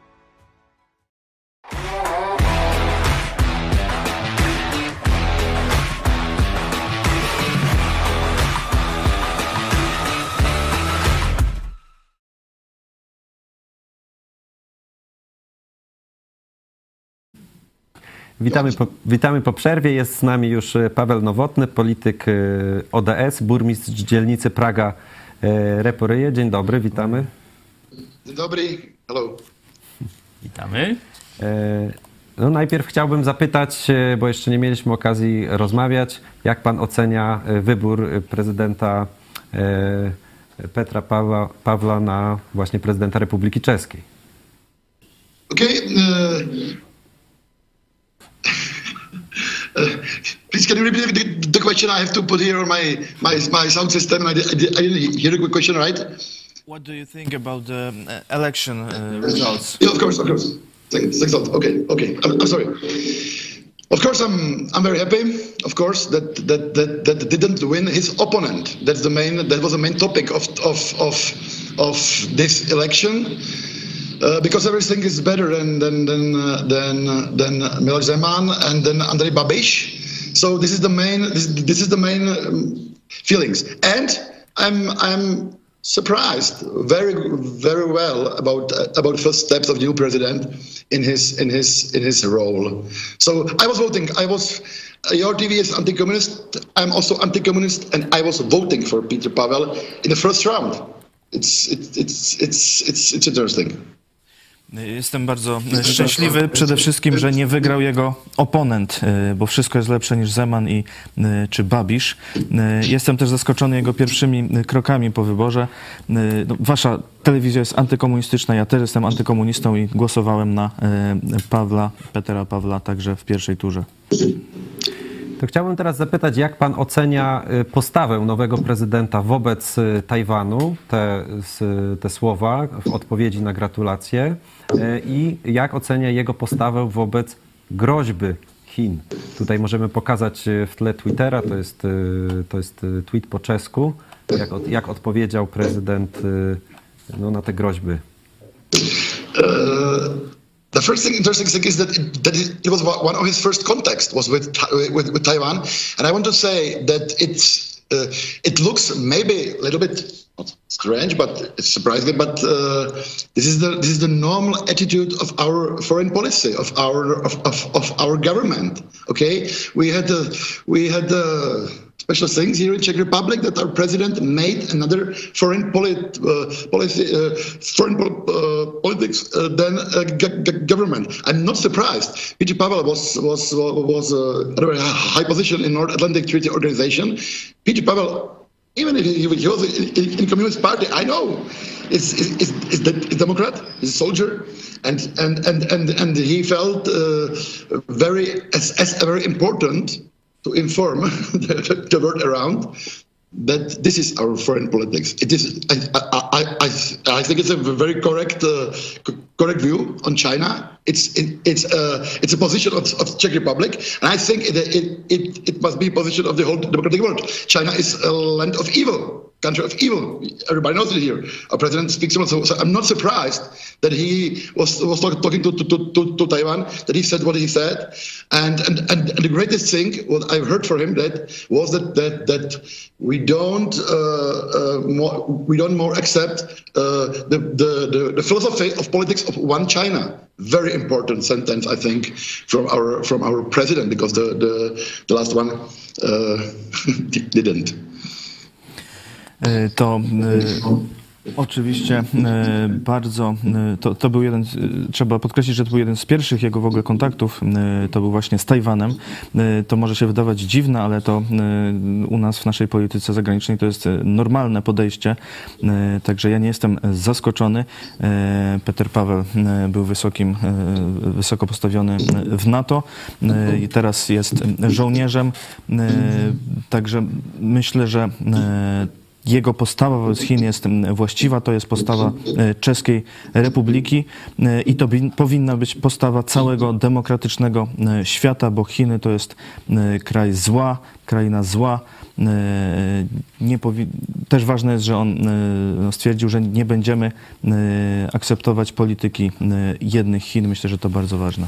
S1: Witamy po, witamy po przerwie. Jest z nami już e, Paweł Nowotny, polityk e, ODS, burmistrz dzielnicy Praga e, Reporyje. Dzień dobry, witamy.
S6: Dzień dobry, hello.
S4: Witamy.
S1: No najpierw chciałbym zapytać, bo jeszcze nie mieliśmy okazji rozmawiać, jak pan ocenia wybór prezydenta Petra Pawła, Pawła na właśnie prezydenta Republiki Czeskiej?
S6: Okej. Okay, Uh, please, can you repeat the, the, question? I have to put here on my my, my sound system. I, I, I didn't hear the question right.
S7: What do you think about the uh, election uh, results?
S6: Yeah, of course, of course. Thanks, thanks a lot. Okay, okay. I'm, I'm, sorry. Of course, I'm I'm very happy. Of course, that that that, that didn't win his opponent. That's the main. That was the main topic of of of of this election. Uh, because everything is better than than than uh, than, uh, than Miloš Zeman and then Andrei Babiš. So this is the main this, this is the main um, feelings, and I'm I'm surprised very very well about uh, about first steps of new president in his in his in his role. So I was voting. I was your TV is anti-communist. I'm also anti-communist, and I was voting for Peter Pavel in the first round. It's it's it's it's it's, it's interesting.
S7: Jestem bardzo szczęśliwy przede wszystkim, że nie wygrał jego oponent, e, bo wszystko jest lepsze niż Zeman i, e, czy Babisz. E, Jestem też zaskoczony jego pierwszymi krokami po wyborze. No, wasza telewizja jest antykomunistyczna, ja też jestem antykomunistą i głosowałem na Pawła, Petera Pawła także w pierwszej turze.
S1: To chciałbym teraz zapytać, jak pan ocenia y, postawę nowego prezydenta wobec y, Tajwanu, te, te słowa w odpowiedzi na gratulacje y, i jak ocenia jego postawę wobec groźby Chin. Tutaj możemy pokazać w tle Twittera, to jest, to jest tweet po czesku, jak, jak odpowiedział prezydent no, na te groźby.
S6: The first thing, interesting thing is that it, that it, was one of his first contacts was with with, with Taiwan, and I want to say that it's uh, it looks maybe a little bit strange, but surprising. But uh, this is the this is the normal attitude of our foreign policy of our of, of, of our government. Okay, we had uh, we had. Uh, special things here in Czech Republic that our president made another foreign polit, uh, policy, uh, foreign pol- uh, politics uh, than uh, government. I'm not surprised. P.G. Pavel was was was uh, a high position in North Atlantic Treaty Organization. P.G. Pavel. Even if he, was in, Communist Party, I know, is is is, is, Democrat, is a soldier, and and and and and he felt very as, as very important to inform the, world around that this is our foreign politics. It is. I, I, I, I, I think it's a very correct, uh, correct view on China. It's it, it's uh, it's a position of, of Czech Republic, and I think it, it it it must be a position of the whole democratic world. China is a land of evil, country of evil. Everybody knows it here. Our president speaks so, so I'm not surprised that he was was talk, talking to, to, to, to Taiwan, that he said what he said, and and, and and the greatest thing what I've heard from him that was that that that we don't uh, uh, more, we don't more accept uh, the, the, the the philosophy of politics of one China. Very important sentence, I think, from our from our president because the the, the last one uh, didn't.
S7: E, to e, oczywiście e, bardzo, to, to był jeden, trzeba podkreślić, że to był jeden z pierwszych jego w ogóle kontaktów, to był właśnie z Tajwanem. To może się wydawać dziwne, ale to u nas w naszej polityce zagranicznej to jest normalne podejście, także ja nie jestem zaskoczony. Peter Paweł był wysokim, wysoko postawiony w NATO i teraz jest żołnierzem, także myślę, że jego postawa wobec Chin jest mm, właściwa, to jest postawa e, Czeskiej Republiki e, i to powinna być postawa całego demokratycznego e, świata, bo Chiny to jest kraj zła, kraina zła. Też ważne jest, że on e, stwierdził, że nie będziemy akceptować polityki jednych Chin. Myślę, że to bardzo ważne.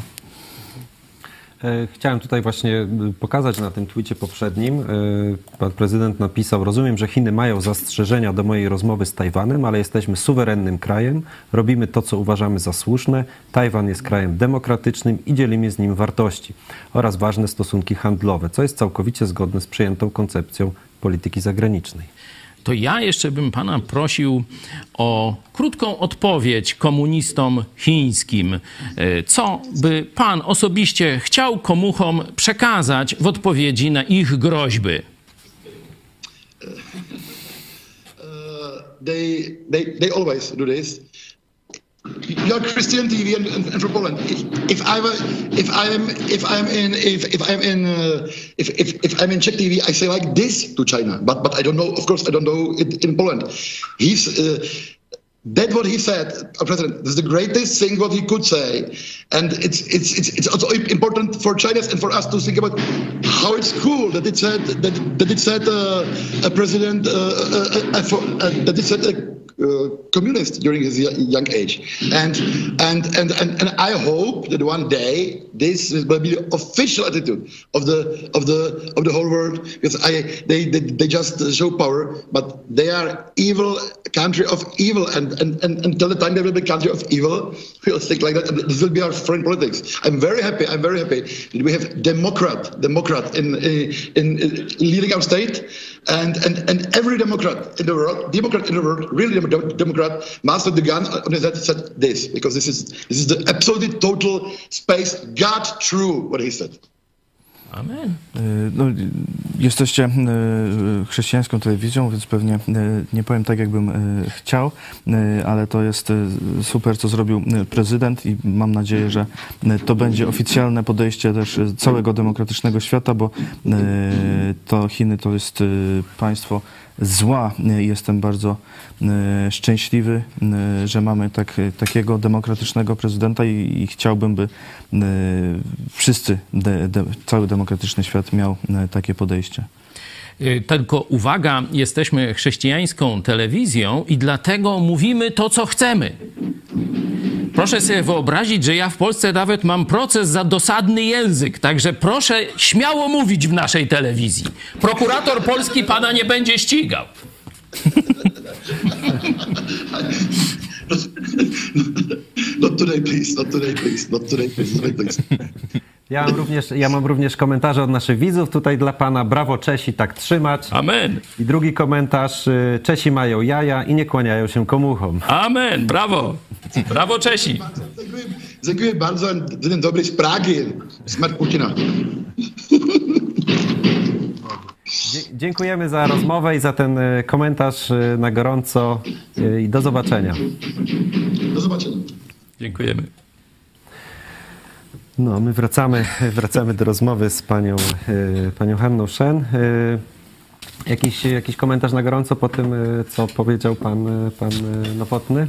S1: E, Chciałem tutaj właśnie y, pokazać na tym twicie poprzednim. e, Pan prezydent napisał: Rozumiem, że Chiny mają zastrzeżenia do mojej rozmowy z Tajwanem, ale jesteśmy suwerennym krajem, robimy to, co uważamy za słuszne. Tajwan jest krajem demokratycznym i dzielimy z nim wartości oraz ważne stosunki handlowe, co jest całkowicie zgodne z przyjętą koncepcją polityki zagranicznej.
S4: To ja jeszcze bym pana prosił o krótką odpowiedź komunistom chińskim. E, Co by pan osobiście chciał komuchom przekazać w odpowiedzi na ich groźby?
S6: they they they always do this. You're Christian TV and, from Poland. If, if I were, if I'm if I'm in if, if I'm in uh, if, if if I'm in Czech TV, I say like this to China. But but I don't know. Of course, I don't know it in Poland. He's. Uh, that what he said, our president. This is the greatest thing what he could say, and it's it's it's, it's also important for Chinese and for us to think about how it's cool that it said that that it said uh, a president uh, uh, uh, uh, that it said uh, Uh, communist during his young age, and and and and and I hope that one day this will be the official attitude of the of the of the whole world because I they they, they just show power, but they are evil country of evil, and and, and until the time they will be country of evil, we'll think like that. This will be our foreign politics. I'm very happy. I'm very happy that we have Democrat, Democrat in in, in, in leading our state, and, and and every Democrat in the world, Democrat in the world, really Democrat, master the gun on his head said this because this is this is the absolutely total space God true what he said.
S4: Amen.
S7: Y, No, jesteście y, chrześcijańską telewizją, więc pewnie y, nie powiem tak, jakbym chciał, ale to jest super, co zrobił prezydent i mam nadzieję, że to będzie oficjalne podejście też całego demokratycznego świata, bo to Chiny to jest państwo zła. Jestem bardzo y, szczęśliwy, y, że mamy tak, takiego demokratycznego prezydenta i, i chciałbym, by y, wszyscy, de, de, cały demokratyczny świat miał takie podejście.
S4: Y, Tylko uwaga, jesteśmy chrześcijańską telewizją i dlatego mówimy to, co chcemy. Proszę sobie wyobrazić, że ja w Polsce nawet mam proces za dosadny język, także proszę śmiało mówić w naszej telewizji. Prokurator polski pana nie będzie ścigał.
S6: Not today, please. Not today, please. Not today, please. Not today, please.
S1: Ja mam, również, ja mam również komentarze od naszych widzów tutaj dla pana. Brawo Czesi, tak trzymać.
S4: Amen.
S1: I drugi komentarz. y, Czesi mają jaja i nie kłaniają się komuchom.
S4: Amen. Brawo. Brawo Czesi.
S6: Dziękuję, bardzo. Dzień dobry z Pragi. Smart Putina.
S1: Dziękujemy za rozmowę i za ten y, komentarz y, na gorąco y, i do zobaczenia.
S6: Do zobaczenia.
S4: Dziękujemy.
S1: No, my wracamy, wracamy do rozmowy z panią, panią Hanną Szen. Jakiś, jakiś komentarz na gorąco po tym, co powiedział pan, pan Nowotny?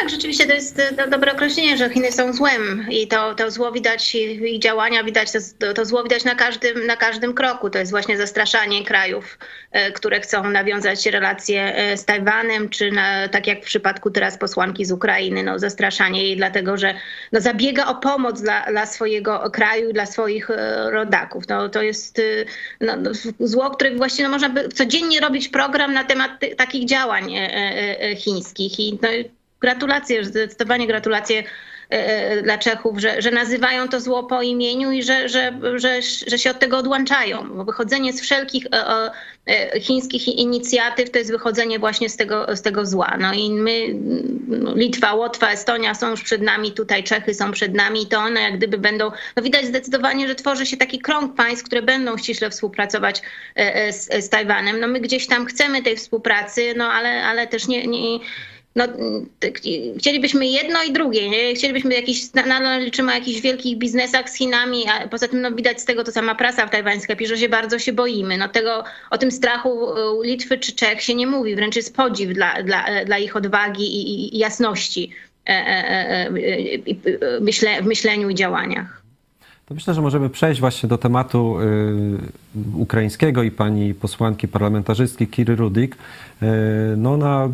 S3: Tak, rzeczywiście to jest e, do, dobre określenie, że Chiny są złem i to, to zło widać, i i działania widać, to, to zło widać na każdym, na każdym kroku. To jest właśnie zastraszanie krajów, e, które chcą nawiązać relacje e, z Tajwanem, czy na, tak jak w przypadku teraz posłanki z Ukrainy, no, zastraszanie jej dlatego, że no, zabiega o pomoc dla, dla swojego kraju, dla swoich rodaków. No, to jest no, no, zło, które właśnie no, można by codziennie robić program na temat takich działań chińskich i no, Gratulacje, zdecydowanie gratulacje e, dla Czechów, że, że nazywają to zło po imieniu i że, że, że, że się od tego odłączają. Wychodzenie z wszelkich e, e, chińskich inicjatyw to jest wychodzenie właśnie z tego, z tego zła. No i my, no, Litwa, Łotwa, Estonia są już przed nami, tutaj Czechy są przed nami i to one jak gdyby będą, no widać zdecydowanie, że tworzy się taki krąg państw, które będą ściśle współpracować e, e, z, z Tajwanem. No my gdzieś tam chcemy tej współpracy, no ale, ale też nie, nie no, chcielibyśmy jedno i drugie. Nie? Chcielibyśmy jakiś, nadal liczymy o jakichś wielkich biznesach z Chinami, a poza tym no, widać z tego, to sama prasa tajwańska pisze, że bardzo się boimy. No, tego, o tym strachu Litwy czy Czech się nie mówi, wręcz jest podziw dla, dla, dla ich odwagi i, i- jasności e, e, e, w myśleniu i działaniach.
S1: To myślę, że możemy przejść właśnie do tematu y, ukraińskiego i pani posłanki parlamentarzystki Kiry Rudik. Y, no ona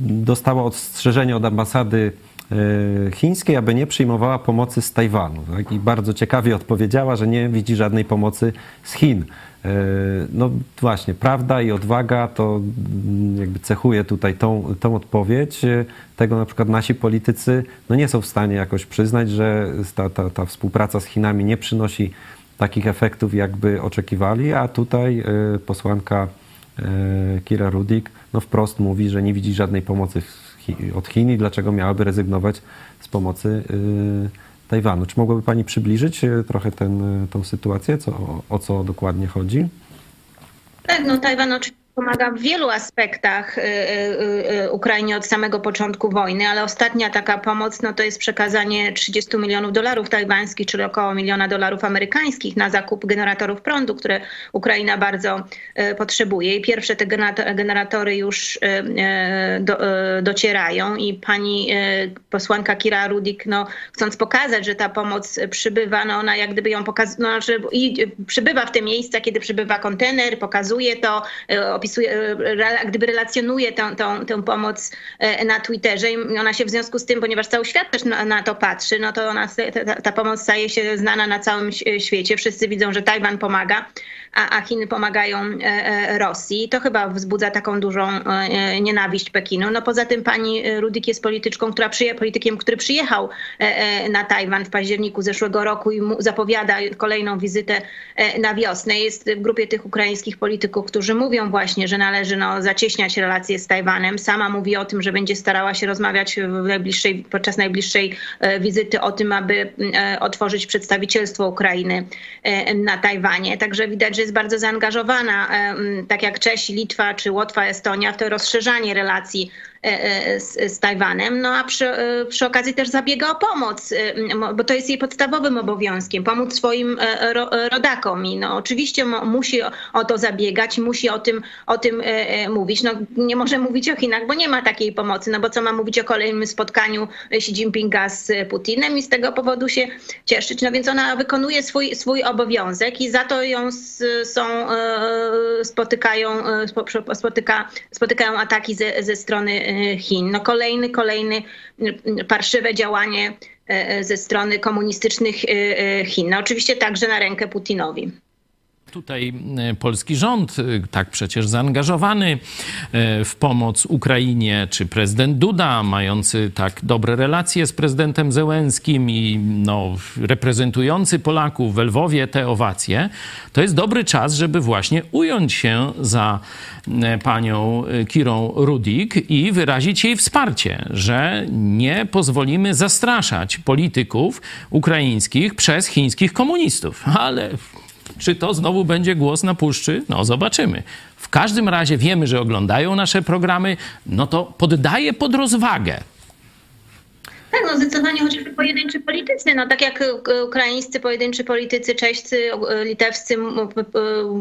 S1: dostała ostrzeżenie od ambasady y, chińskiej, aby nie przyjmowała pomocy z Tajwanu. Tak? I bardzo ciekawie odpowiedziała, że nie widzi żadnej pomocy z Chin. Y, No właśnie, prawda i odwaga to mm, jakby cechuje tutaj tą, tą odpowiedź. Y, Tego na przykład nasi politycy no nie są w stanie jakoś przyznać, że ta, ta, ta współpraca z Chinami nie przynosi takich efektów, jakby oczekiwali, a tutaj y, posłanka Kira Rudik no wprost mówi, że nie widzi żadnej pomocy od Chin i dlaczego miałaby rezygnować z pomocy y, Tajwanu. Czy mogłaby Pani przybliżyć y, trochę y, tą sytuację, co, o, o co dokładnie chodzi?
S3: Tak, no Tajwan oczywiście pomaga w wielu aspektach y, y, y, Ukrainie od samego początku wojny, ale ostatnia taka pomoc no to jest przekazanie 30 milionów dolarów tajwańskich, czyli około miliona dolarów amerykańskich na zakup generatorów prądu, które Ukraina bardzo potrzebuje. I pierwsze te generato- generatory już do, docierają i pani posłanka Kira Rudik, no, chcąc pokazać, że ta pomoc przybywa, no ona jak gdyby ją pokazuje, no, że i przybywa w te miejsca, kiedy przybywa kontener, pokazuje to, y, opisuje, gdyby relacjonuje tę, tę, tę pomoc na Twitterze i ona się w związku z tym, ponieważ cały świat też na, na to patrzy, no to ona, ta, ta pomoc staje się znana na całym świecie. Wszyscy widzą, że Tajwan pomaga a, Chiny pomagają e, e, Rosji. To chyba wzbudza taką dużą e, nienawiść Pekinu. No poza tym pani Rudik jest polityczką, która przyje, politykiem, który przyjechał na Tajwan w październiku zeszłego roku i zapowiada kolejną wizytę na wiosnę. Jest w grupie tych ukraińskich polityków, którzy mówią właśnie, że należy no, zacieśniać relacje z Tajwanem. Sama mówi o tym, że będzie starała się rozmawiać najbliższej, podczas najbliższej wizyty o tym, aby otworzyć przedstawicielstwo Ukrainy na Tajwanie. Także widać, że jest bardzo zaangażowana, tak jak Czesi, Litwa czy Łotwa, Estonia, w to rozszerzanie relacji E, e, z, z Tajwanem, no a przy, e, przy, okazji też zabiega o pomoc, bo to jest jej podstawowym obowiązkiem, pomóc swoim rodakom i no oczywiście musi o to zabiegać, musi o tym, o tym mówić. No nie może mówić o Chinach, bo nie ma takiej pomocy, no bo co ma mówić o kolejnym spotkaniu Xi Jinpinga z Putinem i z tego powodu się cieszyć. No więc ona wykonuje swój, swój obowiązek i za to ją są, spotykają, spotyka, spotykają ataki ze, ze strony Chin. No kolejny, kolejny parszywe działanie e, e, ze strony komunistycznych e, Chin. No oczywiście także na rękę Putinowi.
S4: Tutaj e, polski rząd, e, tak przecież zaangażowany e, w pomoc Ukrainie, czy prezydent Duda, mający tak dobre relacje z prezydentem Zełenskim i no, reprezentujący Polaków w Lwowie te owacje, to jest dobry czas, żeby właśnie ująć się za panią Kirą Rudik i wyrazić jej wsparcie, że nie pozwolimy zastraszać polityków ukraińskich przez chińskich komunistów. Ale czy to znowu będzie głos na puszczy? No, zobaczymy. W każdym razie wiemy, że oglądają nasze programy, no to poddaję pod rozwagę
S3: tak, no zdecydowanie chociażby pojedynczy politycy, no tak jak e, ukraińscy pojedynczy politycy, cześćcy, e, litewscy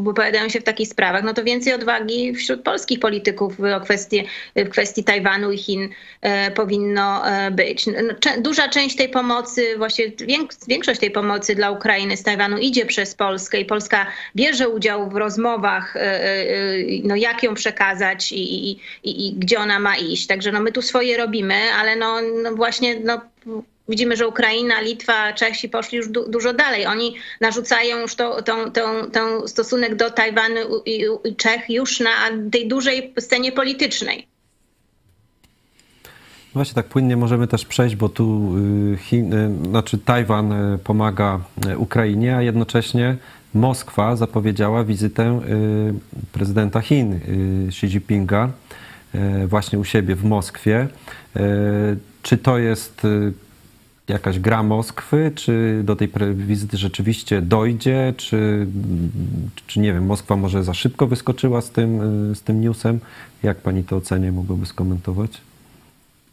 S3: wypowiadają się w takich sprawach, no to więcej odwagi wśród polskich polityków w kwestii, w kwestii Tajwanu i Chin e, powinno być. No, duża część tej pomocy, właściwie większość tej pomocy dla Ukrainy z Tajwanu idzie przez Polskę i Polska bierze udział w rozmowach, no jak ją przekazać i, i, i, i gdzie ona ma iść. Także no my tu swoje robimy, ale no, no właśnie no, widzimy, że Ukraina, Litwa, Czesi poszli już du dużo dalej. Oni narzucają już to, tą, tą, tą stosunek do Tajwanu i, i Czech już na tej dużej scenie politycznej.
S1: Właśnie tak płynnie możemy też przejść, bo tu y, Chin, y, znaczy Tajwan y, pomaga Ukrainie, a jednocześnie Moskwa zapowiedziała wizytę prezydenta Chin Xi Jinpinga właśnie u siebie w Moskwie. Czy to jest y, jakaś gra Moskwy, czy do tej wizyty rzeczywiście dojdzie, czy, czy nie wiem, Moskwa może za szybko wyskoczyła z tym, y, z tym newsem? Jak pani to ocenia, mogłaby skomentować?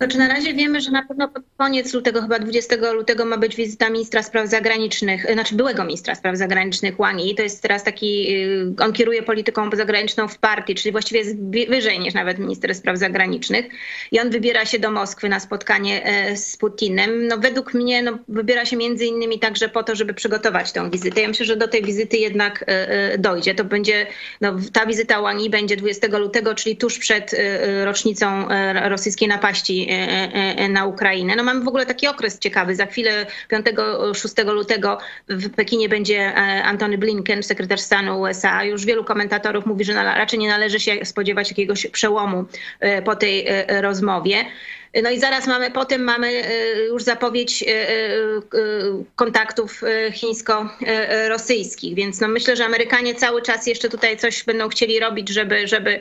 S3: Znaczy na razie wiemy, że na pewno pod koniec lutego, chyba 20 lutego ma być wizyta ministra spraw zagranicznych, y, znaczy byłego ministra spraw zagranicznych Wangi. To jest teraz taki, y, on kieruje polityką zagraniczną w partii, czyli właściwie jest wyżej niż nawet minister spraw zagranicznych. I on wybiera się do Moskwy na spotkanie e, z Putinem. No według mnie no, wybiera się między innymi także po to, żeby przygotować tę wizytę. Ja myślę, że do tej wizyty jednak e, e, dojdzie. To będzie, no, ta wizyta Wangi będzie 20 lutego, czyli tuż przed rocznicą rosyjskiej napaści na Ukrainę. No mamy w ogóle taki okres ciekawy. Za chwilę 5-6 lutego w Pekinie będzie e, Antony Blinken, sekretarz stanu USA. Już wielu komentatorów mówi, że raczej nie należy się spodziewać jakiegoś przełomu po tej rozmowie. No i zaraz mamy, potem mamy e, już zapowiedź e, e, kontaktów chińsko-rosyjskich, więc no myślę, że Amerykanie cały czas jeszcze tutaj coś będą chcieli robić, żeby, żeby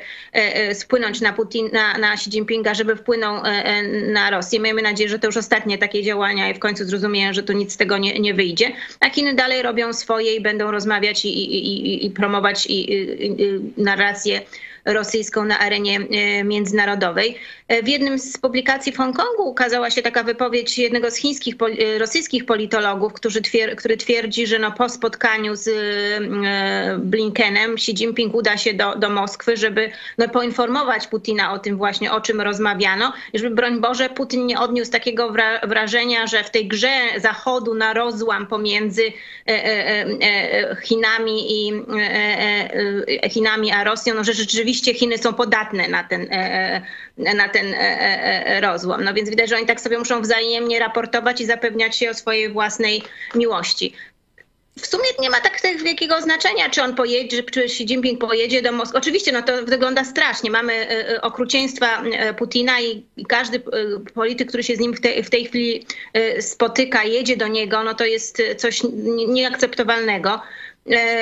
S3: spłynąć na, Putin, na, na Xi Jinpinga, żeby wpłynął na Rosję. Miejmy nadzieję, że to już ostatnie takie działania i w końcu zrozumieją, że tu nic z tego nie, nie wyjdzie. A Chiny dalej robią swoje i będą rozmawiać i, i, i, i promować i, narrację rosyjską na arenie e, międzynarodowej. E, w jednym z publikacji w Hongkongu ukazała się taka wypowiedź jednego z chińskich, e, rosyjskich politologów, który, twier który twierdzi, że no po spotkaniu z Blinkenem Xi Jinping uda się do, do Moskwy, żeby no poinformować Putina o tym właśnie, o czym rozmawiano, żeby broń Boże Putin nie odniósł takiego wrażenia, że w tej grze Zachodu na rozłam pomiędzy Chinami i Chinami a Rosją, no, że rzeczywiście rzeczywiście Chiny są podatne na ten, na ten rozłam. No więc widać, że oni tak sobie muszą wzajemnie raportować i zapewniać się o swojej własnej miłości w sumie nie ma tak wielkiego znaczenia, czy on pojedzie, czy Xi Jinping pojedzie do Moskwy. Oczywiście no to wygląda strasznie. Mamy e, e, okrucieństwa e, Putina i każdy polityk, który się z nim w tej, w tej chwili spotyka, jedzie do niego, no to jest coś nieakceptowalnego.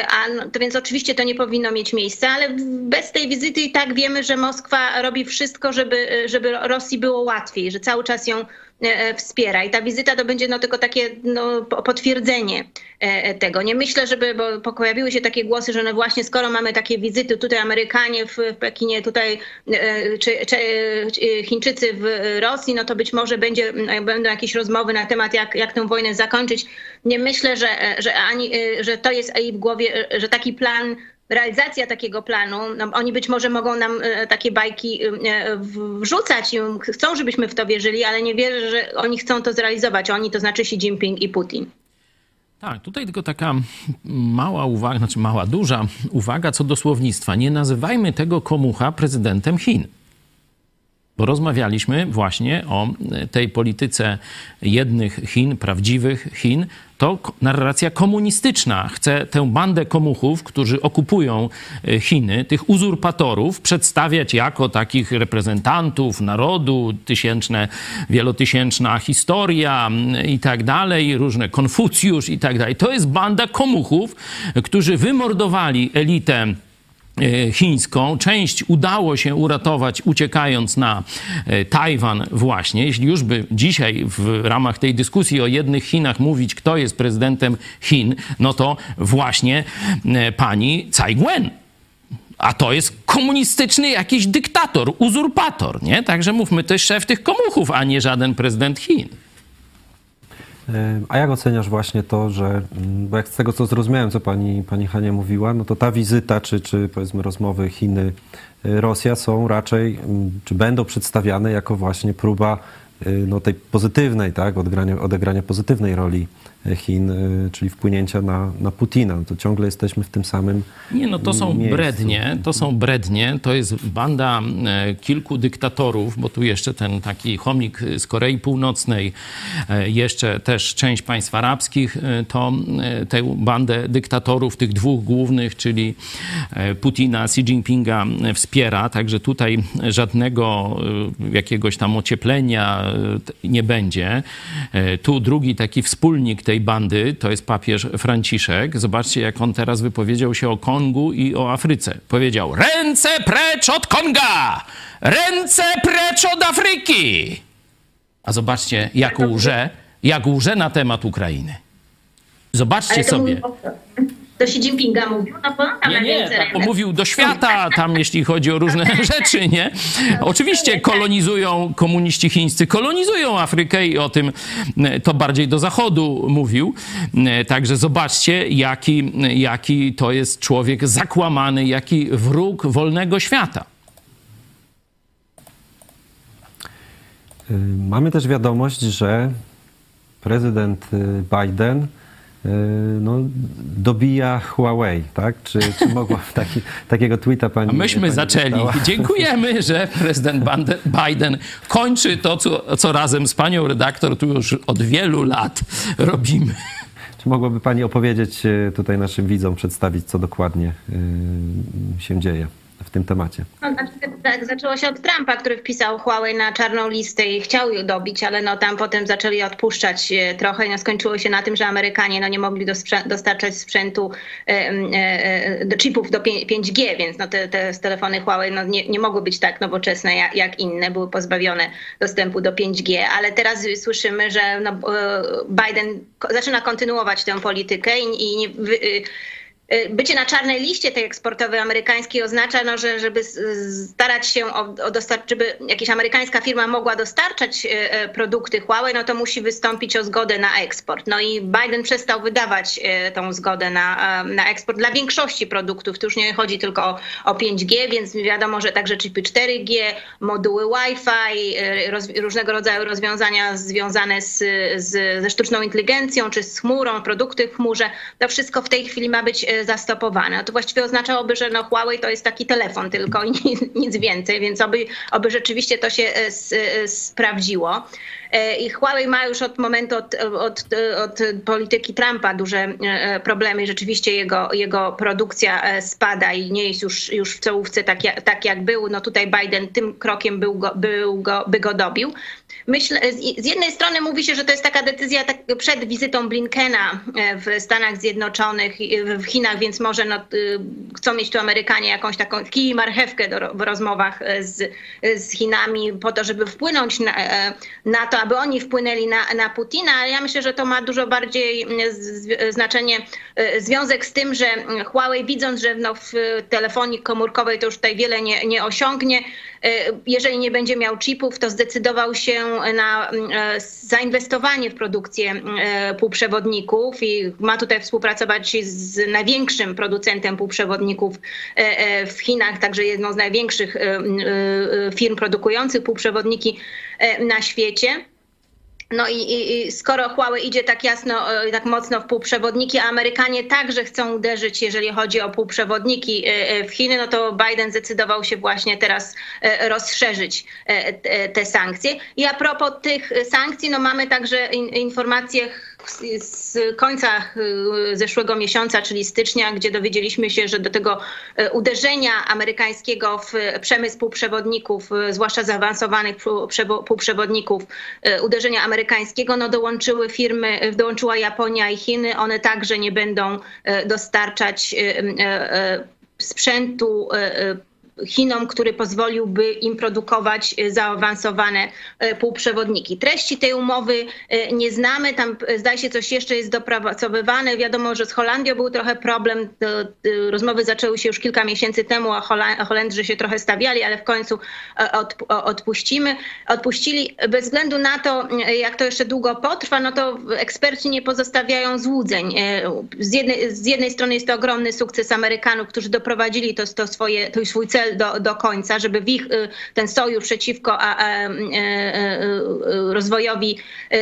S3: A, no, to więc oczywiście to nie powinno mieć miejsca, ale bez tej wizyty i tak wiemy, że Moskwa robi wszystko, żeby, żeby Rosji było łatwiej, że cały czas ją E, wspiera. I ta wizyta to będzie no tylko takie no, potwierdzenie e, tego. Nie myślę, żeby, bo pojawiły się takie głosy, że no właśnie skoro mamy takie wizyty, tutaj Amerykanie w, Pekinie, tutaj e, czy, czy, Chińczycy w Rosji, no to być może będzie, będą jakieś rozmowy na temat, jak, jak tę wojnę zakończyć. Nie myślę, że, że, ani, że to jest jej w głowie, że taki plan realizacja takiego planu, no, oni być może mogą nam e, takie bajki e, wrzucać i chcą, żebyśmy w to wierzyli, ale nie wierzę, że oni chcą to zrealizować. Oni to znaczy Xi Jinping i Putin.
S4: Tak, tutaj tylko taka mała uwaga, znaczy mała, duża uwaga co do słownictwa. Nie nazywajmy tego komucha prezydentem Chin bo rozmawialiśmy właśnie o e, tej polityce jednych Chin, prawdziwych Chin. To narracja komunistyczna chce tę bandę komuchów, którzy okupują e, Chiny, tych uzurpatorów, przedstawiać jako takich reprezentantów narodu, tysięczne, wielotysięczna historia i tak dalej, różne Konfucjusz i tak dalej. To jest banda komuchów, którzy wymordowali elitę chińską. Część udało się uratować uciekając na e, Tajwan właśnie. Jeśli już by dzisiaj w ramach tej dyskusji o jednych Chinach mówić, kto jest prezydentem Chin, no to właśnie e, pani Tsai Ing-wen. A to jest komunistyczny jakiś dyktator, uzurpator, nie? Także mówmy, to jest szef tych komuchów, a nie żaden prezydent Chin.
S1: A jak oceniasz właśnie to, że, mm, bo jak z tego co zrozumiałem, co pani, pani Hania mówiła, no to ta wizyta, czy, czy powiedzmy rozmowy Chiny-Rosja są raczej, mm, czy będą przedstawiane jako właśnie próba y, no, tej pozytywnej, tak, odegrania, odegrania pozytywnej roli Chin, y, czyli wpłynięcia na, na Putina. To ciągle jesteśmy w tym samym.
S4: Nie, no to są
S1: miejscu.
S4: brednie, to są brednie. To jest banda e, kilku dyktatorów, bo tu jeszcze ten taki chomik z Korei Północnej, e, jeszcze też część państw arabskich, e, to tę bandę dyktatorów, tych dwóch głównych, czyli Putina, Xi Jinpinga wspiera. Także tutaj żadnego jakiegoś tam ocieplenia nie będzie. Tu drugi taki wspólnik tej bandy to jest papież Franciszek. Zobaczcie, jak on teraz wypowiedział się o Kongu i o Afryce. Powiedział: Ręce precz od Konga! Ręce precz od Afryki! A zobaczcie, jak łże, jak łże na temat Ukrainy. Zobaczcie sobie
S3: do Xi Jinpinga mówił, no bo
S4: nie, nie, tak, mówił do świata tam, jeśli chodzi o różne rzeczy, nie? Oczywiście kolonizują, komuniści chińscy kolonizują Afrykę i o tym e, to bardziej do zachodu mówił. E, także zobaczcie, jaki, jaki to jest człowiek zakłamany, jaki wróg wolnego świata.
S1: Y, mamy też wiadomość, że prezydent Biden E, no, dobija Huawei, tak? Czy, czy mogła taki, takiego tweeta pani...
S4: A myśmy
S1: pani
S4: zaczęli.
S1: Dostała?
S4: Dziękujemy, że prezydent Biden kończy to, co, co razem z panią redaktor tu już od wielu lat robimy.
S1: Czy mogłaby pani opowiedzieć e, tutaj naszym widzom, przedstawić, co dokładnie e, się dzieje? W tym temacie?
S3: No, tak, zaczęło się od Trumpa, który wpisał Huawei na czarną listę i chciał ją dobić, ale no tam potem zaczęli odpuszczać e, trochę i no, skończyło się na tym, że Amerykanie no, nie mogli dostarczać sprzętu e, e, do chipów do 5G, więc no, te, te telefony Huawei no, nie, nie mogły być tak nowoczesne jak, jak inne, były pozbawione dostępu do 5G, ale teraz słyszymy, że no, Biden zaczyna kontynuować tę politykę i, i nie, bycie na czarnej liście tej eksportowej amerykańskiej oznacza, no, że żeby starać się o, o dostarczyć, żeby jakaś amerykańska firma mogła dostarczać y, y, produkty Huawei, no to musi wystąpić o zgodę na eksport. No i Biden przestał wydawać tą zgodę na, na eksport dla większości produktów. Tu już nie chodzi tylko o, o 5G, więc wiadomo, że także chipy 4G, moduły Wi-Fi, roz, różnego rodzaju rozwiązania związane z, z, ze sztuczną inteligencją czy z chmurą, produkty w chmurze. To wszystko w tej chwili ma być zastopowane. No to właściwie oznaczałoby, że no Huawei to jest taki telefon tylko i nic, nic więcej, więc oby, oby rzeczywiście to się e, s, e, sprawdziło. E, I Huawei ma już od momentu, od, od, od polityki Trumpa duże problemy. Rzeczywiście jego, jego produkcja spada i nie jest już, już w czołówce tak, jak- tak jak był. No tutaj Biden tym krokiem był go, był go, by go dobił. Myślę, z jednej strony mówi się, że to jest taka decyzja tak przed wizytą Blinkena e, w Stanach Zjednoczonych, w Chinach, więc może no, y, chcą mieć tu Amerykanie jakąś taką kij marchewkę do, w rozmowach e, z, z Chinami po to, żeby wpłynąć na, e, na to, aby oni wpłynęli na, na Putina, ale ja myślę, że to ma dużo bardziej z, znaczenie, związek z tym, że Huawei widząc, że no, w telefonii komórkowej to już tutaj wiele nie, nie osiągnie, jeżeli nie będzie miał chipów, to zdecydował się na e, zainwestowanie w produkcję e, półprzewodników i ma tutaj współpracować z największym producentem półprzewodników e, w Chinach, także jedną z największych firm produkujących półprzewodniki na świecie. No i, i, skoro Huawei idzie tak jasno, e, tak mocno w półprzewodniki, a Amerykanie także chcą uderzyć, jeżeli chodzi o półprzewodniki e, e, w Chiny, no to Biden zdecydował się właśnie teraz rozszerzyć te- sankcje. I a propos tych sankcji, no mamy także in, informacje z- końca e, zeszłego miesiąca, czyli stycznia, gdzie dowiedzieliśmy się, że do tego e, uderzenia amerykańskiego w przemysł półprzewodników, e, zwłaszcza zaawansowanych pół- przewo- półprzewodników, e, uderzenia amerykańskiego, no dołączyły firmy, e, dołączyła Japonia i Chiny. One także nie będą e, dostarczać e, e, e, sprzętu e, e, Chinom, który pozwoliłby im produkować e, zaawansowane e, półprzewodniki. Treści tej umowy e, nie znamy, tam zdaje się coś jeszcze jest dopracowywane. Wiadomo, że z Holandią był trochę problem. Rozmowy zaczęły się już kilka miesięcy temu, a Holendrzy się trochę stawiali, ale w końcu odpuścimy. Odpuścili bez względu na to, jak to jeszcze długo potrwa, no to eksperci nie pozostawiają złudzeń. Z jednej, z jednej strony jest to ogromny sukces Amerykanów, którzy doprowadzili to, to swoje, to swój cel do, do końca, żeby w ich, y, ten sojusz przeciwko a, a, e, e, e, rozwojowi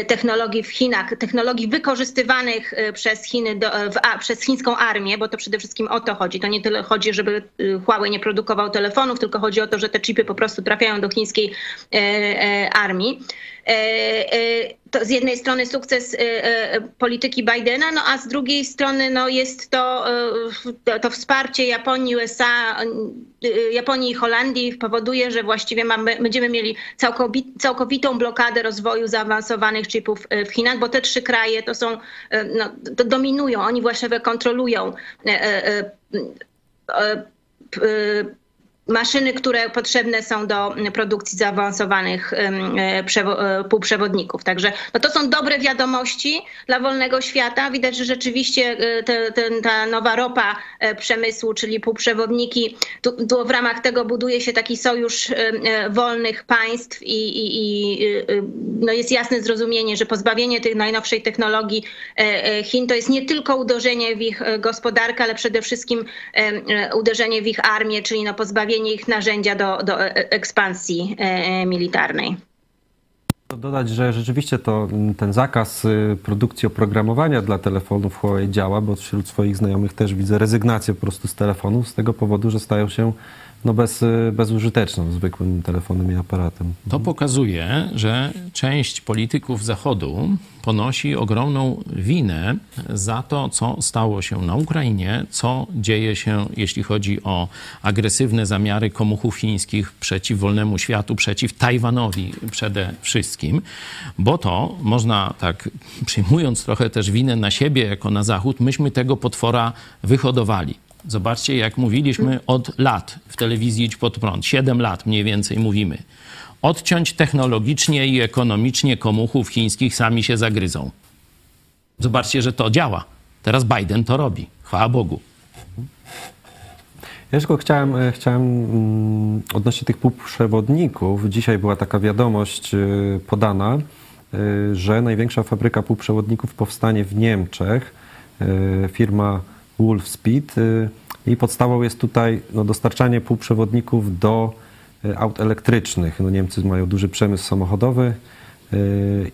S3: technologii w Chinach, technologii wykorzystywanych przez Chiny, do, w, a, przez chińską armię, bo to przede wszystkim o to chodzi. To nie tyle chodzi, żeby y, Huawei nie produkował telefonów, tylko chodzi o to, że te chipy po prostu trafiają do chińskiej armii. E, e, To z jednej strony sukces e, polityki Bidena, no a z drugiej strony no jest to, to, wsparcie Japonii, USA, Japonii i Holandii powoduje, że właściwie mamy, będziemy mieli całkowi- całkowitą blokadę rozwoju zaawansowanych chipów w Chinach, bo te trzy kraje to są, no, to dominują, oni właściwie kontrolują maszyny, które potrzebne są do produkcji zaawansowanych e, e, półprzewodników. Także no to są dobre wiadomości dla wolnego świata. Widać, że rzeczywiście e, te, ten- ta nowa ropa przemysłu, czyli półprzewodniki, tu, tu w ramach tego buduje się taki sojusz wolnych państw i, i, i e, e, no jest jasne zrozumienie, że pozbawienie tej najnowszej technologii Chin to jest nie tylko uderzenie w ich gospodarkę, ale przede wszystkim uderzenie w ich armię, czyli no pozbawienie narzędzia do, do e, ekspansji e, e, militarnej.
S1: Dodać, że rzeczywiście to mm, ten zakaz y, produkcji oprogramowania dla telefonów Huawei działa, bo wśród swoich znajomych też widzę rezygnację po prostu z telefonów z tego powodu, że stają się no bez, y, bezużyteczną zwykłym telefonem i aparatem.
S4: To pokazuje, że część polityków Zachodu ponosi ogromną winę za to, co stało się na Ukrainie, co dzieje się, jeśli chodzi o agresywne zamiary komuchów chińskich przeciw wolnemu światu, przeciw Tajwanowi przede wszystkim, bo to można tak, przyjmując trochę też winę na siebie jako na Zachód, myśmy tego potwora wyhodowali. Zobaczcie, jak mówiliśmy od lat w telewizji Idź Pod Prąd. Siedem lat mniej więcej mówimy. Odciąć technologicznie i ekonomicznie komuchów chińskich sami się zagryzą. Zobaczcie, że to działa. Teraz Biden to robi. Chwała Bogu.
S1: Ja tylko chciałem, e, chciałem mm, odnośnie tych półprzewodników. Dzisiaj była taka wiadomość e, podana, e, że największa fabryka półprzewodników powstanie w Niemczech. Firma Wolfspeed. e, I podstawą jest tutaj no, dostarczanie półprzewodników do e, aut elektrycznych. No, Niemcy mają duży przemysł samochodowy y,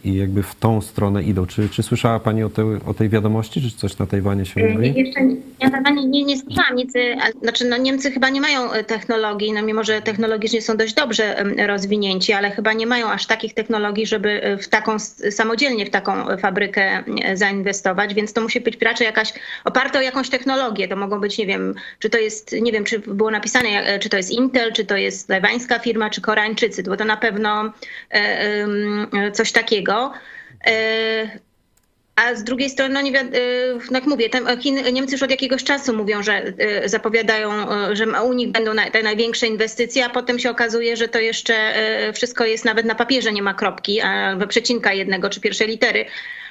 S1: i jakby w tą stronę idą. Czy, czy słyszała Pani o, te, o tej wiadomości, czy coś na Tajwanie się
S3: Nie,
S1: mówi?
S3: jeszcze nie, ja na Tajwanie nie, nie słyszałam nic, y, znaczy no Niemcy chyba nie mają e, technologii, no mimo że technologicznie są dość dobrze rozwinięci, ale chyba nie mają aż takich technologii, żeby e, w taką, samodzielnie w taką fabrykę zainwestować, więc to musi być raczej jakaś, oparte o jakąś technologię, to mogą być, nie wiem, czy to jest, nie wiem, czy było napisane, czy to jest Intel, czy to jest tajwańska firma, czy Koreańczycy, bo to na pewno em, e, coś takiego. E, a z drugiej strony, no, nie wiad- no jak mówię, tam Chin, Niemcy już od jakiegoś czasu mówią, że zapowiadają, że u nich będą te największe inwestycje, a potem się okazuje, że to jeszcze wszystko jest nawet na papierze, nie ma kropki, a przecinka jednego czy pierwszej litery.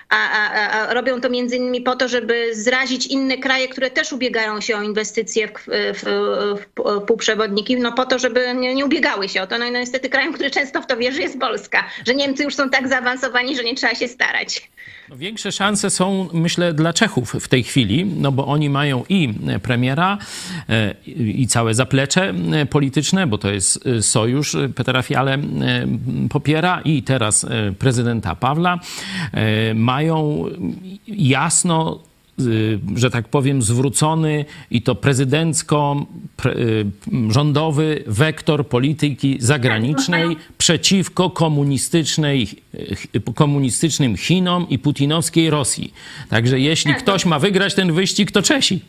S3: A, a, a- robią to między innymi po to, żeby zrazić inne kraje, które też ubiegają się o inwestycje w, w, w, w półprzewodniki, no po to, żeby nie, nie ubiegały się o to. No i no niestety krajem, który często w to wierzy jest Polska, że Niemcy już są tak zaawansowani, że nie trzeba się starać.
S4: No, Większe szanse są, myślę, dla Czechów w tej chwili, no bo oni mają i premiera, e, i całe zaplecze e, polityczne, bo to jest e, sojusz e, Petera Fiale e, popiera i teraz e, prezydenta Pawła. E, Mają jasno że tak powiem, zwrócony i to prezydencko-rządowy wektor polityki zagranicznej przeciwko komunistycznej, komunistycznym Chinom i putinowskiej Rosji. Także jeśli ktoś ma wygrać ten wyścig, to Czesi.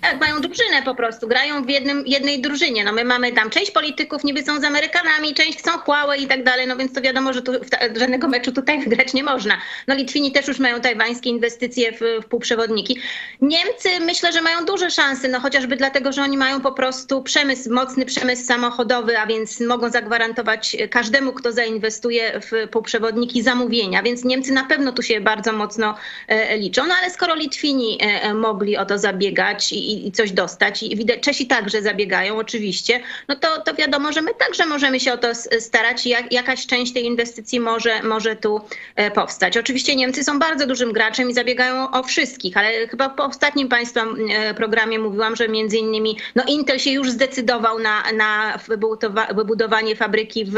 S3: Tak, mają drużynę po prostu, grają w jednym, jednej drużynie. No my mamy tam część polityków niby są z Amerykanami, część chcą Huawei i tak dalej, no więc to wiadomo, że tu żadnego meczu tutaj wygrać nie można. No Litwini też już mają tajwańskie inwestycje w, w półprzewodniki. Niemcy myślę, że mają duże szanse, no chociażby dlatego, że oni mają po prostu przemysł, mocny przemysł samochodowy, a więc mogą zagwarantować każdemu, kto zainwestuje w półprzewodniki zamówienia, więc Niemcy na pewno tu się bardzo mocno e, liczą. No ale skoro Litwini e, e, mogli o to zabiegać i, i coś dostać i widać, Czesi także zabiegają oczywiście, no to, to wiadomo, że my także możemy się o to starać i jak, jakaś część tej inwestycji może, może tu e, powstać. Oczywiście Niemcy są bardzo dużym graczem i zabiegają o wszystkich, ale chyba po ostatnim Państwa e, programie mówiłam, że między innymi no Intel się już zdecydował na, na wybudowa- wybudowanie fabryki w,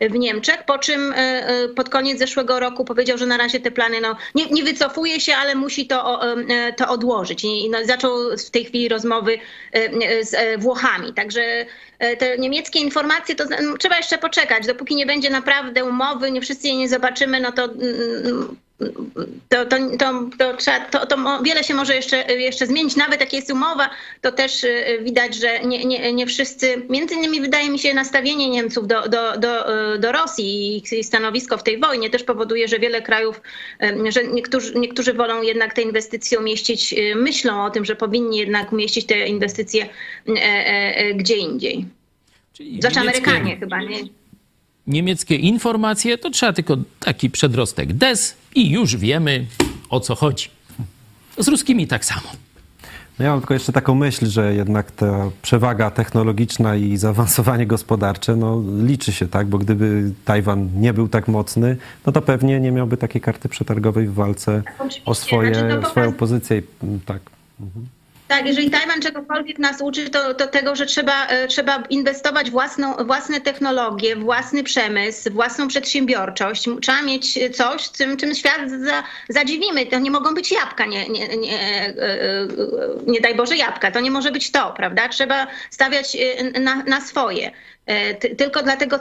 S3: w Niemczech, po czym e, pod koniec zeszłego roku powiedział, że na razie te plany no, nie, nie wycofuje się, ale musi to, to odłożyć. I no, zaczął w tej chwili rozmowy e, e, z e, Włochami. Także te niemieckie informacje, to zna- trzeba jeszcze poczekać. Dopóki nie będzie naprawdę umowy, nie wszyscy jej nie zobaczymy, no to mm, to, to, to, to, trzeba, to, to wiele się może jeszcze, jeszcze zmienić. Nawet jak jest umowa, to też y, widać, że nie, nie, nie wszyscy, między innymi wydaje mi się nastawienie Niemców do, do, do, y, do Rosji i ich- stanowisko w tej wojnie też powoduje, że wiele krajów, y, że niektórzy, niektórzy wolą jednak te inwestycje umieścić, myślą o tym, że powinni jednak umieścić te inwestycje gdzie indziej.
S4: Czyli
S3: Znaczy
S4: niemieckie-
S3: Amerykanie chyba, nie?
S4: Niemieckie informacje to trzeba tylko taki przedrostek des i już wiemy o co chodzi. Z ruskimi tak samo.
S1: No ja mam tylko jeszcze taką myśl, że jednak ta przewaga technologiczna i zaawansowanie gospodarcze no, liczy się, tak? Bo gdyby Tajwan nie był tak mocny, no to pewnie nie miałby takiej karty przetargowej w walce
S3: Oczywiście.
S1: o swoje,
S3: Znaczy, to
S1: swoją
S3: pokaz-
S1: pozycję. Tak.
S3: Tak, jeżeli Tajwan czegokolwiek nas uczy, to, to tego, że trzeba, e, trzeba inwestować własną, własne technologie, własny przemysł, własną przedsiębiorczość. Trzeba mieć coś, czym, czym świat za, zadziwimy. To nie mogą być jabłka, nie, nie, nie, e, e, nie daj Boże jabłka. To nie może być to, prawda? Trzeba stawiać na, na swoje. E, ty- Tylko dlatego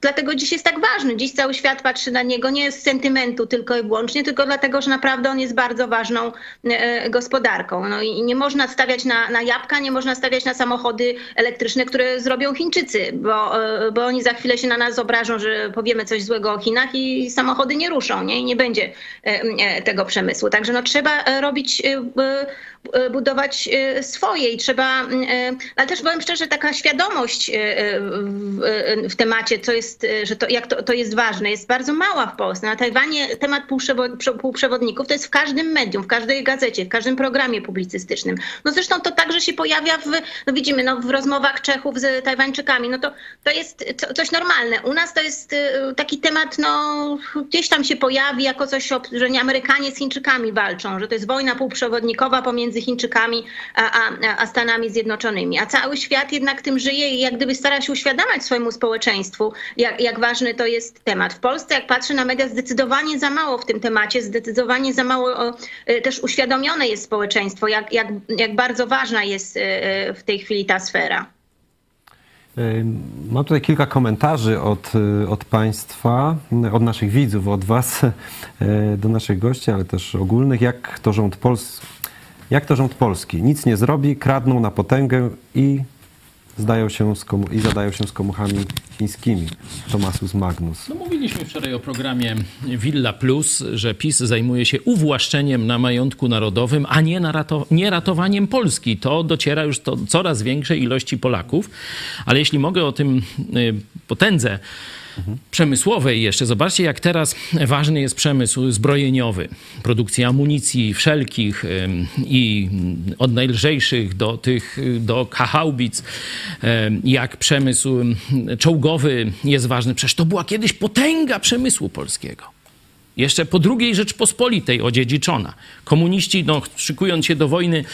S3: dlatego dziś jest tak ważny. Dziś cały świat patrzy na niego nie z sentymentu tylko i wyłącznie, tylko dlatego, że naprawdę on jest bardzo ważną e, gospodarką. No i nie można stawiać na, na jabłka, nie można stawiać na samochody elektryczne, które zrobią Chińczycy, bo, e, bo oni za chwilę się na nas obrażą, że powiemy coś złego o Chinach i samochody nie ruszą, nie? I nie będzie tego przemysłu. Także no trzeba robić budować e, swoje i trzeba, e, ale też powiem szczerze, taka świadomość e, e, w, e, temacie, co jest, e, że to, jak to, to jest ważne, jest bardzo mała w Polsce. Na Tajwanie temat półprzewo- prze- półprzewodników to jest w każdym medium, w każdej gazecie, w każdym programie publicystycznym. No zresztą to także się pojawia w, no widzimy, no w rozmowach Czechów z Tajwańczykami, no to, to jest co- coś normalne. U nas to jest e, taki temat, no gdzieś tam się pojawi jako coś, że nie Amerykanie z Chińczykami walczą, że to jest wojna półprzewodnikowa pomiędzy między Chińczykami a, a, a Stanami Zjednoczonymi. A cały świat jednak tym żyje i jak gdyby stara się uświadamiać swojemu społeczeństwu, jak, jak ważny to jest temat. W Polsce, jak patrzę na media, zdecydowanie za mało w tym temacie, zdecydowanie za mało y, też uświadomione jest społeczeństwo, jak, jak, jak bardzo ważna jest y, y, w tej chwili ta sfera.
S1: Mam tutaj kilka komentarzy od, od Państwa, od naszych widzów, od Was do naszych gości, ale też ogólnych. Jak to rząd, Pols jak to rząd polski? Nic nie zrobi, kradną na potęgę i zdają się z komu- i zadają się z komuchami chińskimi. Tomasus Magnus.
S4: No mówiliśmy wczoraj o programie Villa Plus, że PiS zajmuje się uwłaszczeniem na majątku narodowym, a nie, rato- nie ratowaniem Polski. To dociera już do coraz większej ilości Polaków. Ale jeśli mogę o tym y, potędze przemysłowej jeszcze. Zobaczcie, jak teraz ważny jest przemysł zbrojeniowy. Produkcja amunicji wszelkich i od najlżejszych do tych, do kahaubic, jak przemysł czołgowy jest ważny. Przecież to była kiedyś potęga przemysłu polskiego. Jeszcze po II Rzeczpospolitej odziedziczona. Komuniści, no, szykując się do wojny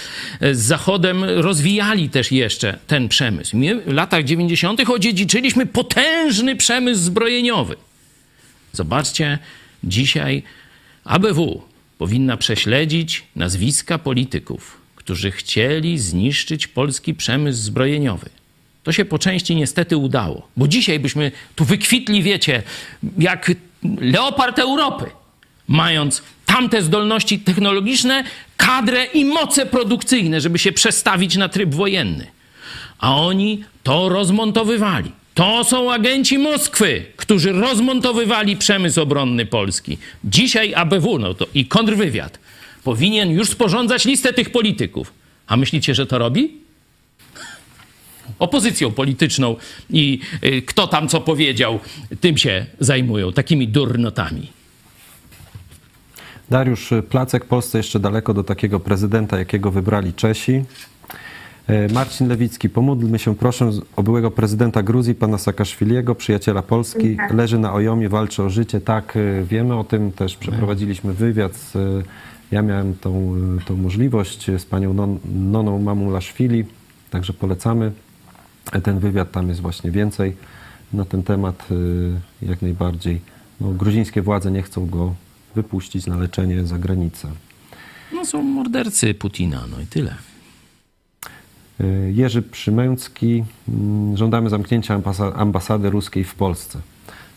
S4: z Zachodem, rozwijali też jeszcze ten przemysł. My w latach 90. odziedziczyliśmy potężny przemysł zbrojeniowy. Zobaczcie, dzisiaj ABW powinna prześledzić nazwiska polityków, którzy chcieli zniszczyć polski przemysł zbrojeniowy. To się po części niestety udało, bo dzisiaj byśmy tu wykwitli, wiecie, jak leopard Europy, mając tamte zdolności technologiczne, kadrę i moce produkcyjne, żeby się przestawić na tryb wojenny. A oni to rozmontowywali. To są agenci Moskwy, którzy rozmontowywali przemysł obronny Polski. Dzisiaj ABW no to i kontrwywiad powinien już sporządzać listę tych polityków. A myślicie, że to robi? Opozycją polityczną i y, kto tam co powiedział, tym się zajmują, takimi durnotami.
S1: Dariusz Placek, Polsce jeszcze daleko do takiego prezydenta, jakiego wybrali Czesi. E, Marcin Lewicki, pomódlmy się proszę o byłego prezydenta Gruzji, pana Saakaszwiliego, przyjaciela Polski. Leży na Ojomie, walczy o życie. Tak, wiemy o tym, też przeprowadziliśmy wywiad. Z, ja miałem tą, tą możliwość z panią Non, Noną Mamulaszwili, także polecamy ten wywiad. Tam jest właśnie więcej na ten temat, e, jak najbardziej. No, gruzińskie władze nie chcą go wypuścić na leczenie za granicę.
S4: No są mordercy Putina, no i tyle.
S1: E, Jerzy Przymęcki, mm, żądamy zamknięcia ambasa- ambasady ruskiej w Polsce.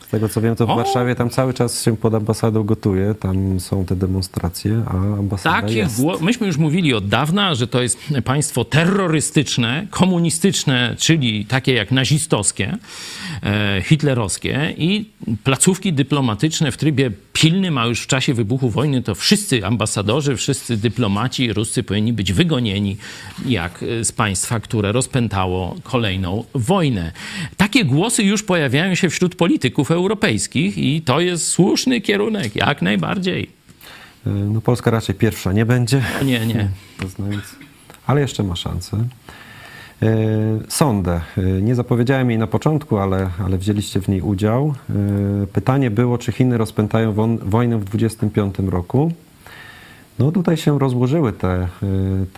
S1: Z tego co wiem, to w
S4: O!
S1: Warszawie tam cały czas się pod ambasadą gotuje, tam są te demonstracje, a ambasada
S4: Takie
S1: jest.
S4: gło- myśmy już mówili od dawna, że to jest państwo terrorystyczne, komunistyczne, czyli takie jak nazistowskie, e, hitlerowskie i placówki dyplomatyczne w trybie pilnym, a już w czasie wybuchu wojny to wszyscy ambasadorzy, wszyscy dyplomaci ruscy powinni być wygonieni jak e, z państwa, które rozpętało kolejną wojnę. Takie głosy już pojawiają się wśród polityków europejskich i to jest słuszny kierunek, jak najbardziej.
S1: E, No Polska raczej pierwsza nie będzie,
S4: Nie, nie.
S1: znając, ale jeszcze ma szansę. E, Sondę. E, Nie zapowiedziałem jej na początku, ale, ale wzięliście w niej udział. E, Pytanie było, czy Chiny rozpętają wojnę w 25 roku. No tutaj się rozłożyły te,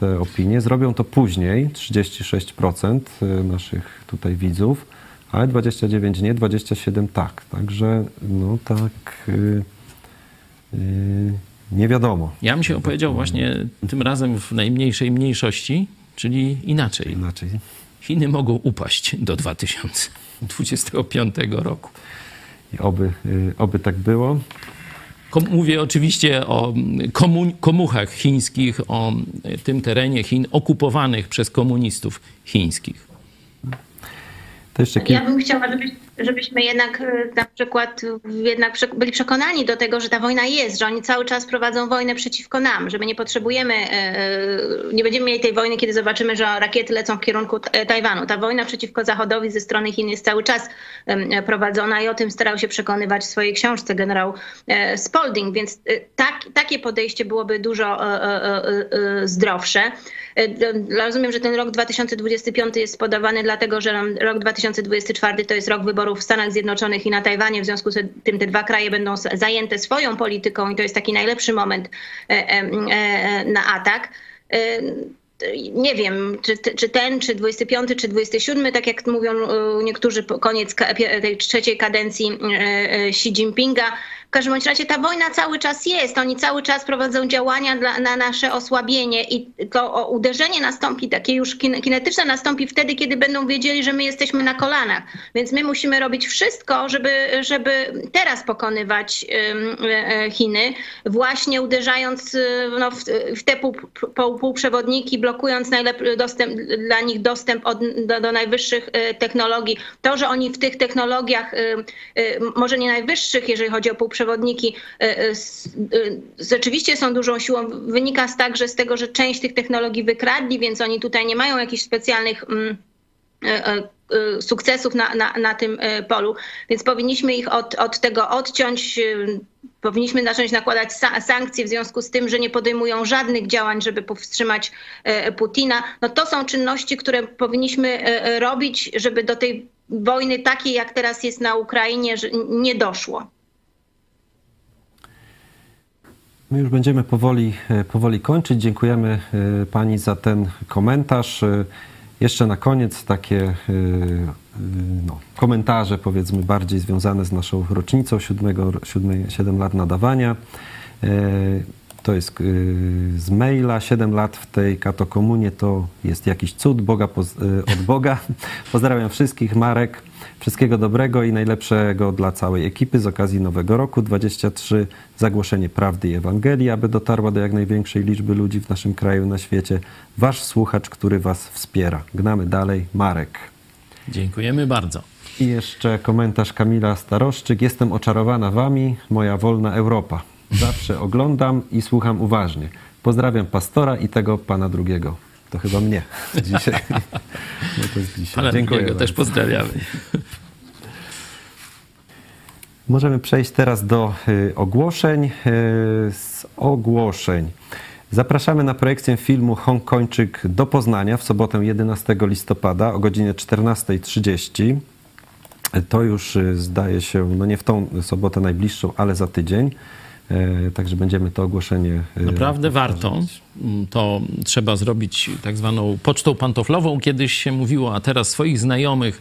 S1: te opinie. Zrobią to później, 36% naszych tutaj widzów, ale 29 nie, 27 tak. Także no tak y, y, nie wiadomo.
S4: Ja bym się opowiedział właśnie tym razem w najmniejszej mniejszości, czyli inaczej.
S1: Inaczej.
S4: Chiny mogą upaść do 2025 roku.
S1: I oby, y, oby tak było.
S4: Kom- Mówię oczywiście o komu- komuchach chińskich, o tym terenie Chin okupowanych przez komunistów chińskich.
S1: To jeszcze
S3: Ja
S1: kilka.
S3: bym chciała, żebyś, żebyśmy jednak e, na przykład jednak byli przekonani do tego, że ta wojna jest, że oni cały czas prowadzą wojnę przeciwko nam, że my nie potrzebujemy, e, e, nie będziemy mieli tej wojny, kiedy zobaczymy, że rakiety lecą w kierunku Tajwanu. Ta wojna przeciwko Zachodowi ze strony Chin jest cały czas prowadzona i o tym starał się przekonywać w swojej książce generał Spalding, więc tak, takie podejście byłoby dużo zdrowsze. Rozumiem, że ten rok 2025 jest podawany dlatego, że rok 2024 to jest rok wyborów w Stanach Zjednoczonych i na Tajwanie. W związku z tym te dwa kraje będą zajęte swoją polityką i to jest taki najlepszy moment e, e, e, na atak. nie wiem, czy, czy ten, czy 25, czy 27, tak jak mówią niektórzy, koniec tej trzeciej kadencji Xi Jinpinga, w każdym razie ta wojna cały czas jest. Oni cały czas prowadzą działania dla, na nasze osłabienie i to uderzenie nastąpi, takie już kinetyczne nastąpi wtedy, kiedy będą wiedzieli, że my jesteśmy na kolanach. Więc my musimy robić wszystko, żeby, żeby teraz pokonywać e, Chiny, właśnie uderzając no, w, te pół, pół, półprzewodniki, blokując dostęp, dla nich dostęp od, do, do najwyższych e, technologii. To, że oni w tych technologiach, e, może nie najwyższych, jeżeli chodzi o półprzewodniki, przewodniki e, e, e, rzeczywiście są dużą siłą. Wynika z także z tego, że część tych technologii wykradli, więc oni tutaj nie mają jakichś specjalnych mm, sukcesów na, na, na tym polu, więc powinniśmy ich od, od tego odciąć. Powinniśmy zacząć nakładać sankcje w związku z tym, że nie podejmują żadnych działań, żeby powstrzymać Putina. No to są czynności, które powinniśmy robić, żeby do tej wojny takiej, jak teraz jest na Ukrainie, nie doszło.
S1: My już będziemy powoli, e, powoli kończyć. Dziękujemy e, Pani za ten komentarz. E, jeszcze na koniec takie no, komentarze, powiedzmy, bardziej związane z naszą rocznicą 7, 7, 7 lat nadawania. To jest z maila. 7 lat w tej katokomunie to jest jakiś cud Boga, od Boga. Pozdrawiam wszystkich. Marek. Wszystkiego dobrego i najlepszego dla całej ekipy z okazji Nowego Roku 23. Zagłoszenie prawdy i Ewangelii, aby dotarła do jak największej liczby ludzi w naszym kraju, na świecie. Wasz słuchacz, który Was wspiera. Gnamy dalej. Marek.
S4: Dziękujemy bardzo.
S1: I jeszcze komentarz Kamila Staroszczyk. Jestem oczarowana Wami, moja wolna Europa. Zawsze oglądam i słucham uważnie. Pozdrawiam pastora i tego pana drugiego. To chyba mnie dzisiaj.
S4: No to jest dzisiaj. Pana Dziękuję. też pozdrawiamy.
S1: Możemy przejść teraz do y, ogłoszeń. Y, z ogłoszeń. Zapraszamy na projekcję filmu Hongkończyk do Poznania w sobotę 11 listopada o godzinie 14.30. To już y, zdaje się, no nie w tą sobotę najbliższą, ale za tydzień. Także będziemy to ogłoszenie.
S4: Naprawdę warto to trzeba zrobić tak zwaną pocztą pantoflową. Kiedyś się mówiło, a teraz swoich znajomych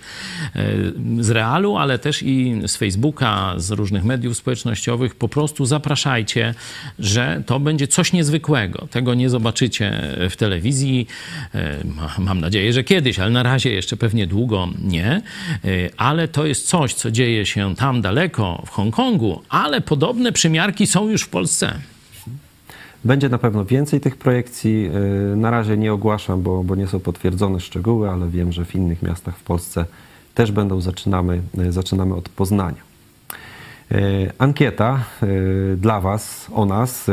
S4: e, z realu, ale też i z Facebooka, z różnych mediów społecznościowych, po prostu zapraszajcie, że to będzie coś niezwykłego. Tego nie zobaczycie w telewizji. E, mam nadzieję, że kiedyś, ale na razie jeszcze pewnie długo nie. E, ale to jest coś, co dzieje się tam daleko, w Hongkongu, ale podobne przymiarki są już w Polsce.
S1: Będzie na pewno więcej tych projekcji. Y, na razie nie ogłaszam, bo, bo nie są potwierdzone szczegóły, ale wiem, że w innych miastach w Polsce też będą. Zaczynamy, y, zaczynamy od Poznania. Y, ankieta dla Was, o nas.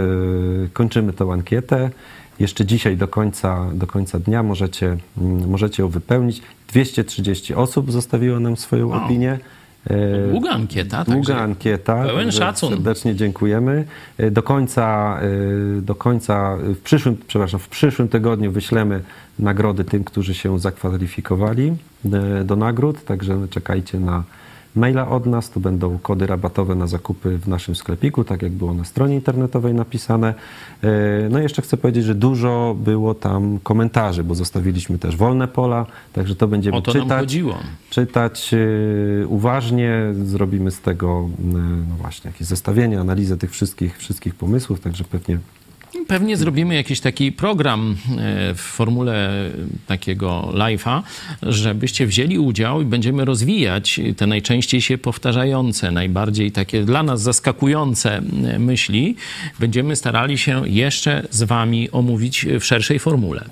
S1: Kończymy tę ankietę. Jeszcze dzisiaj do końca, do końca dnia możecie, mm, możecie ją wypełnić. 230 osób zostawiło nam swoją opinię.
S4: E, długa ankieta.
S1: Długa ankieta.
S4: Pełen szacun.
S1: Serdecznie dziękujemy. E, do końca, e, do końca w przyszłym, przepraszam, w przyszłym tygodniu wyślemy nagrody tym, którzy się zakwalifikowali do nagród, także czekajcie na maila od nas. Tu będą kody rabatowe na zakupy w naszym sklepiku, tak jak było na stronie internetowej napisane. E, no i jeszcze chcę powiedzieć, że dużo było tam komentarzy, bo zostawiliśmy też wolne pola, także to będziemy
S4: o to
S1: czytać. Czytać e, uważnie, zrobimy z tego e, no właśnie jakieś zestawienie, analizę tych wszystkich, wszystkich pomysłów, także pewnie
S4: Pewnie zrobimy jakiś taki program e, w formule takiego live'a, żebyście wzięli udział i będziemy rozwijać te najczęściej się powtarzające, najbardziej takie dla nas zaskakujące e, myśli. Będziemy starali się jeszcze z Wami omówić w szerszej formule.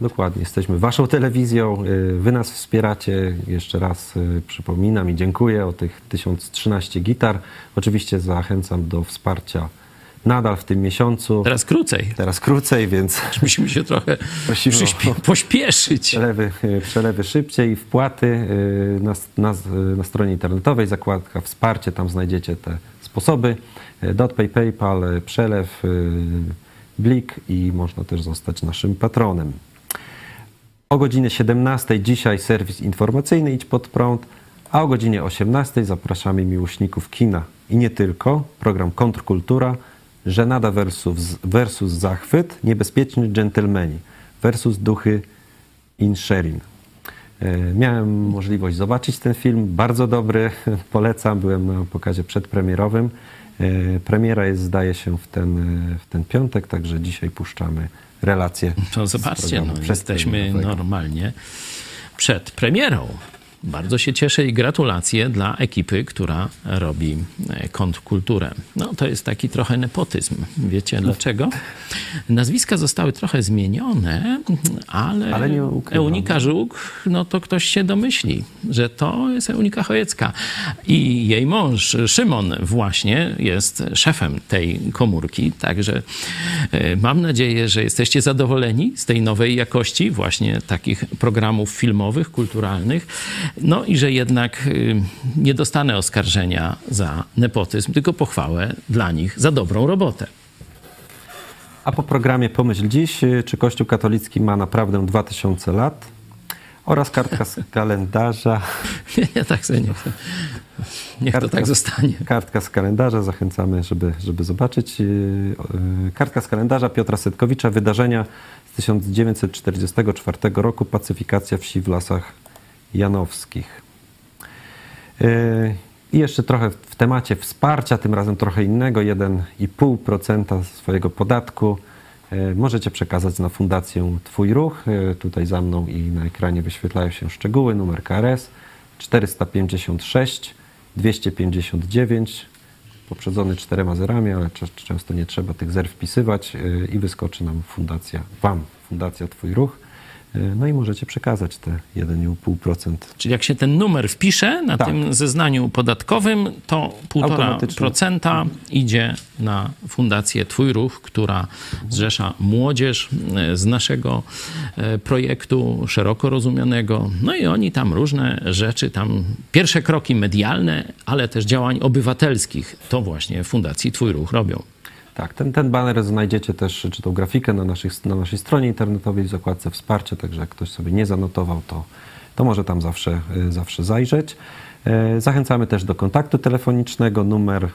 S1: Dokładnie, jesteśmy Waszą telewizją, e, Wy nas wspieracie. Jeszcze raz przypominam i dziękuję o tych 1013 gitar. Oczywiście zachęcam do wsparcia nadal w tym miesiącu.
S4: Teraz krócej.
S1: Teraz krócej, więc...
S4: Musimy się trochę pośpieszyć.
S1: Przelewy, e, przelewy szybciej, wpłaty e, na, na, na stronie internetowej, zakładka wsparcie, tam znajdziecie te sposoby. E, DotPay, PayPal, przelew, Blik i można też zostać naszym patronem. O godzinie 17 dzisiaj serwis informacyjny Idź Pod Prąd, a o godzinie 18 zapraszamy miłośników kina i nie tylko, program Kontrkultura – Żenada versus, versus zachwyt, niebezpieczni dżentelmeni versus duchy Insherin. E, Miałem możliwość zobaczyć ten film, bardzo dobry, polecam, byłem na pokazie przedpremierowym. E, Premiera jest, zdaje się, w ten, w ten piątek, także dzisiaj puszczamy relację.
S4: To
S1: z
S4: zobaczcie, no, jesteśmy normalnie przed premierą. Bardzo się cieszę i gratulacje dla ekipy, która robi e, kontrkulturę. No to jest taki trochę nepotyzm. Wiecie dlaczego? Nazwiska zostały trochę zmienione, ale,
S1: Ale.
S4: Eunika Żuk, no to ktoś się domyśli, że to jest Eunika Chojecka. I jej mąż Szymon właśnie jest szefem tej komórki, także e, mam nadzieję, że jesteście zadowoleni z tej nowej jakości właśnie takich programów filmowych, kulturalnych. No i że jednak y, nie dostanę oskarżenia za nepotyzm, tylko pochwałę dla nich za dobrą robotę.
S1: A po programie Pomyśl Dziś, y, czy Kościół katolicki ma naprawdę 2000 lat? Oraz kartka z kalendarza.
S4: Nie, nie tak sobie nie chcę. Niech to
S1: Kartka-
S4: tak zostanie.
S1: Kartka z kalendarza, zachęcamy, żeby, żeby zobaczyć. Yy, Kartka z kalendarza Piotra Setkowicza, wydarzenia z 1944 roku, pacyfikacja wsi w Lasach Janowskich. Yy, I jeszcze trochę w temacie wsparcia, tym razem trochę innego, 1,5% swojego podatku yy, możecie przekazać na Fundację Twój Ruch. Yy, Tutaj za mną i na ekranie wyświetlają się szczegóły, numer KRS 456 259 poprzedzony czterema zerami, ale często nie trzeba tych zer wpisywać i wyskoczy nam fundacja, Wam, Fundacja Twój Ruch. Yy, No i możecie przekazać te 1,5%.
S4: Czyli jak się ten numer wpisze na
S1: Tak.
S4: tym zeznaniu podatkowym, to 1,5%
S1: Automatycznie.
S4: idzie na Fundację Twój Ruch, która zrzesza młodzież e, z naszego e, projektu szeroko rozumianego. No i oni tam różne rzeczy, tam pierwsze kroki medialne, ale też działań obywatelskich, to właśnie Fundacji Twój Ruch robią.
S1: Tak, ten, ten baner znajdziecie też, czy tą grafikę na, naszych, na naszej stronie internetowej w zakładce wsparcie, także jak ktoś sobie nie zanotował, to, to może tam zawsze, y, zawsze zajrzeć. E, Zachęcamy też do kontaktu telefonicznego numer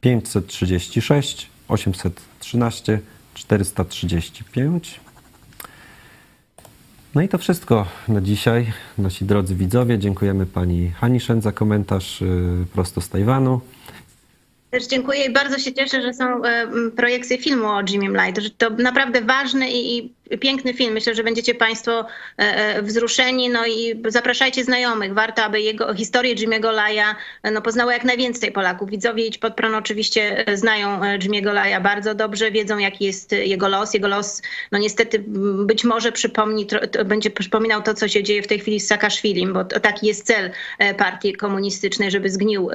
S1: 536 813 435. No i to wszystko na dzisiaj, nasi drodzy widzowie. Dziękujemy pani Hani Szen za komentarz y, prosto z Tajwanu.
S3: Też dziękuję i bardzo się cieszę, że są e, projekcje filmu o Jimmy Light. To naprawdę ważny i piękny film. Myślę, że będziecie Państwo e, e, wzruszeni. No i zapraszajcie znajomych. Warto, aby jego historię Jimmy'ego Laja e, no, poznało jak najwięcej Polaków. Widzowie Idź Pod oczywiście znają Jimmy'ego Laja bardzo dobrze, wiedzą jaki jest jego los. Jego los, no niestety być może przypomni, będzie przypominał to, co się dzieje w tej chwili z Saakaszwilim, bo taki jest cel partii komunistycznej, żeby zgnił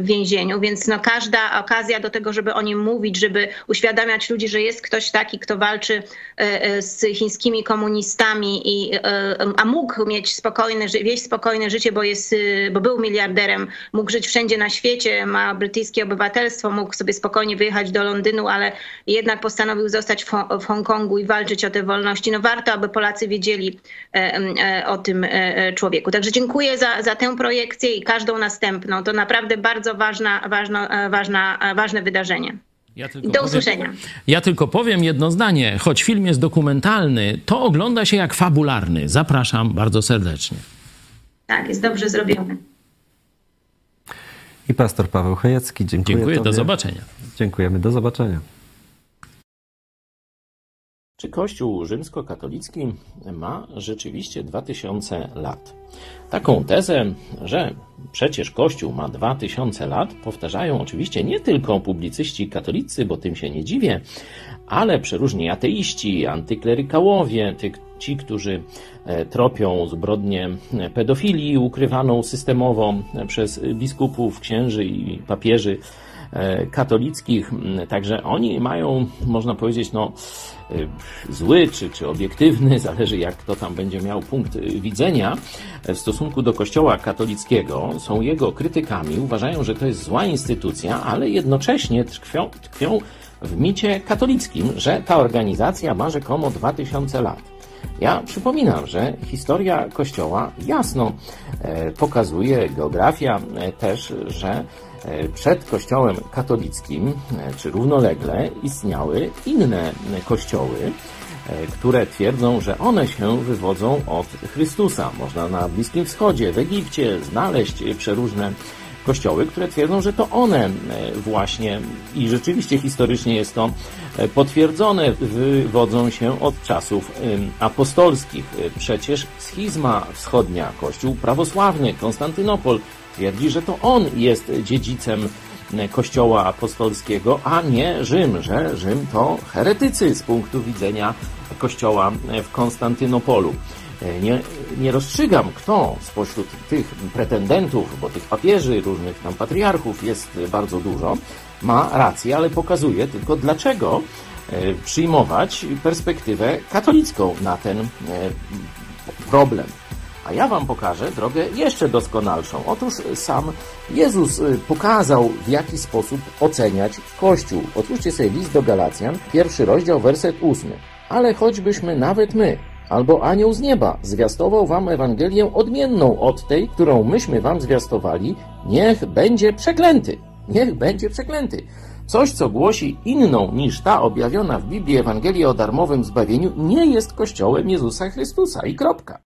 S3: w więzieniu. Więc no, każda okazja do tego, żeby o nim mówić, żeby uświadamiać ludzi, że jest ktoś taki, kto walczy z chińskimi komunistami, i, e, a mógł mieć spokojne, wieść spokojne życie, bo, jest, e, bo był miliarderem, mógł żyć wszędzie na świecie, ma brytyjskie obywatelstwo, mógł sobie spokojnie wyjechać do Londynu, ale jednak postanowił zostać w, Ho- w Hongkongu i walczyć o te wolności. No warto, aby Polacy wiedzieli e, e, o tym e, e, człowieku. Także dziękuję za, za tę projekcję i każdą następną. To naprawdę bardzo ważna, ważna, e, ważna, e, ważne wydarzenie.
S4: Ja
S3: do
S4: powiem-
S3: usłyszenia.
S4: Ja tylko powiem jedno zdanie. Choć film jest dokumentalny, to ogląda się jak fabularny. Zapraszam bardzo serdecznie.
S3: Tak, jest dobrze zrobione.
S1: I pastor Paweł Chojecki. Dziękuję.
S4: Dziękuję, do
S1: tobie.
S4: zobaczenia.
S1: Dziękujemy, do zobaczenia.
S4: Czy Kościół rzymskokatolicki ma rzeczywiście 2000 lat? Taką tezę, że przecież Kościół ma 2000 lat, powtarzają oczywiście nie tylko publicyści katolicy, bo tym się nie dziwię, ale przeróżni ateiści, antyklerykałowie, ty, ci, którzy e, tropią zbrodnię pedofilii ukrywaną systemowo przez biskupów, księży i papieży e, katolickich. Także oni mają, można powiedzieć, no, e, zły czy, czy obiektywny, zależy jak kto tam będzie miał punkt e, widzenia w stosunku do Kościoła katolickiego, są jego krytykami, uważają, że to jest zła instytucja, ale jednocześnie tkwią, tkwią w micie katolickim, że ta organizacja ma rzekomo 2000 lat. Ja przypominam, że historia Kościoła jasno e, pokazuje, geografia e, też, że przed Kościołem katolickim, czy równolegle, istniały inne kościoły, które twierdzą, że one się wywodzą od Chrystusa. Można na Bliskim Wschodzie, w Egipcie znaleźć przeróżne kościoły, które twierdzą, że to one e, właśnie i rzeczywiście historycznie jest to e, potwierdzone, wywodzą się od czasów apostolskich. E, przecież schizma wschodnia, kościół prawosławny, Konstantynopol twierdzi, że to on jest dziedzicem kościoła apostolskiego, a nie Rzym, że Rzym to heretycy z punktu widzenia kościoła w Konstantynopolu. E, nie, nie rozstrzygam, kto spośród tych pretendentów, bo tych papieży, różnych tam patriarchów jest bardzo dużo, ma rację, ale pokazuje tylko dlaczego e, przyjmować perspektywę katolicką na ten e, problem. A ja Wam pokażę drogę jeszcze doskonalszą. Otóż sam Jezus pokazał, w jaki sposób oceniać Kościół. Otwórzcie sobie list do Galacjan, pierwszy rozdział, werset ósmy. Ale choćbyśmy nawet my, albo anioł z nieba zwiastował wam Ewangelię odmienną od tej, którą myśmy wam zwiastowali, niech będzie przeklęty. Niech będzie przeklęty. Coś, co głosi inną niż ta objawiona w Biblii Ewangelia o darmowym zbawieniu, nie jest Kościołem Jezusa Chrystusa i kropka.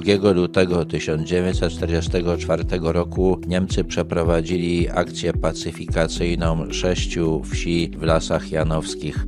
S8: 2 lutego 1944 roku Niemcy przeprowadzili akcję pacyfikacyjną sześciu wsi w Lasach Janowskich.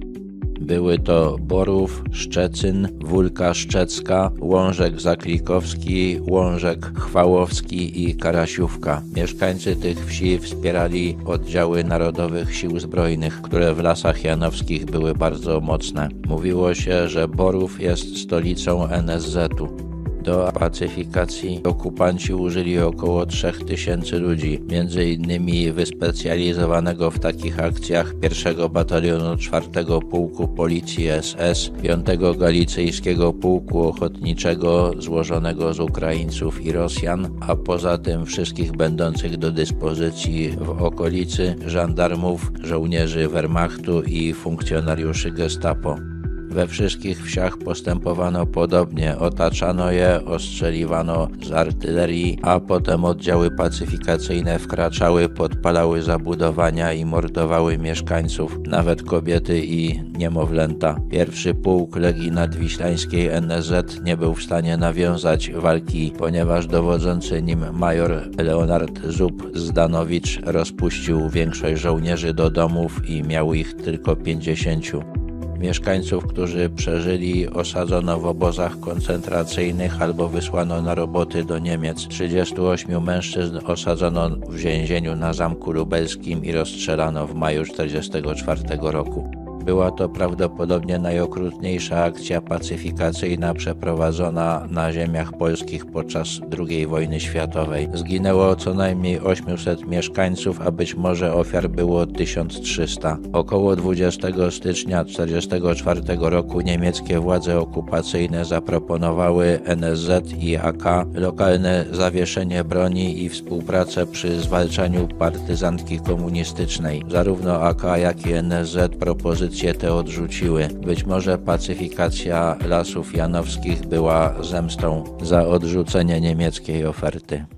S8: Były to Borów, Szczecyn, Wólka Szczecka, Łążek Zaklikowski, Łążek Chwałowski i Karasiówka. Mieszkańcy tych wsi wspierali oddziały Narodowych Sił Zbrojnych, które w Lasach Janowskich były bardzo mocne. Mówiło się, że Borów jest stolicą NSZ-u. Do pacyfikacji okupanci użyli około 3000 ludzi, między innymi wyspecjalizowanego w takich akcjach 1 Batalionu 4 Pułku Policji SS, 5 Galicyjskiego Pułku Ochotniczego złożonego z Ukraińców i Rosjan, a poza tym wszystkich będących do dyspozycji w okolicy żandarmów, żołnierzy Wehrmachtu i funkcjonariuszy Gestapo. We wszystkich wsiach postępowano podobnie. Otaczano je, ostrzeliwano z artylerii, a potem oddziały pacyfikacyjne wkraczały, podpalały zabudowania i mordowały mieszkańców, nawet kobiety i niemowlęta. Pierwszy pułk Legii Nadwiślańskiej NZ nie był w stanie nawiązać walki, ponieważ dowodzący nim major Leonard Zub Zdanowicz rozpuścił większość żołnierzy do domów i miał ich tylko pięćdziesięciu. Mieszkańców, którzy przeżyli, osadzono w obozach koncentracyjnych albo wysłano na roboty do Niemiec. 38 mężczyzn osadzono w więzieniu na Zamku Lubelskim i rozstrzelano w maju 1944 roku. Była to prawdopodobnie najokrutniejsza akcja pacyfikacyjna przeprowadzona na ziemiach polskich podczas II wojny światowej. Zginęło co najmniej 800 mieszkańców, a być może ofiar było 1300. Około 20 stycznia 1944 roku niemieckie władze okupacyjne zaproponowały NSZ i AK lokalne zawieszenie broni i współpracę przy zwalczaniu partyzantki komunistycznej. Zarówno AK, jak i NSZ propozycje propozycje te odrzuciły. Być może pacyfikacja lasów janowskich była zemstą za odrzucenie niemieckiej oferty.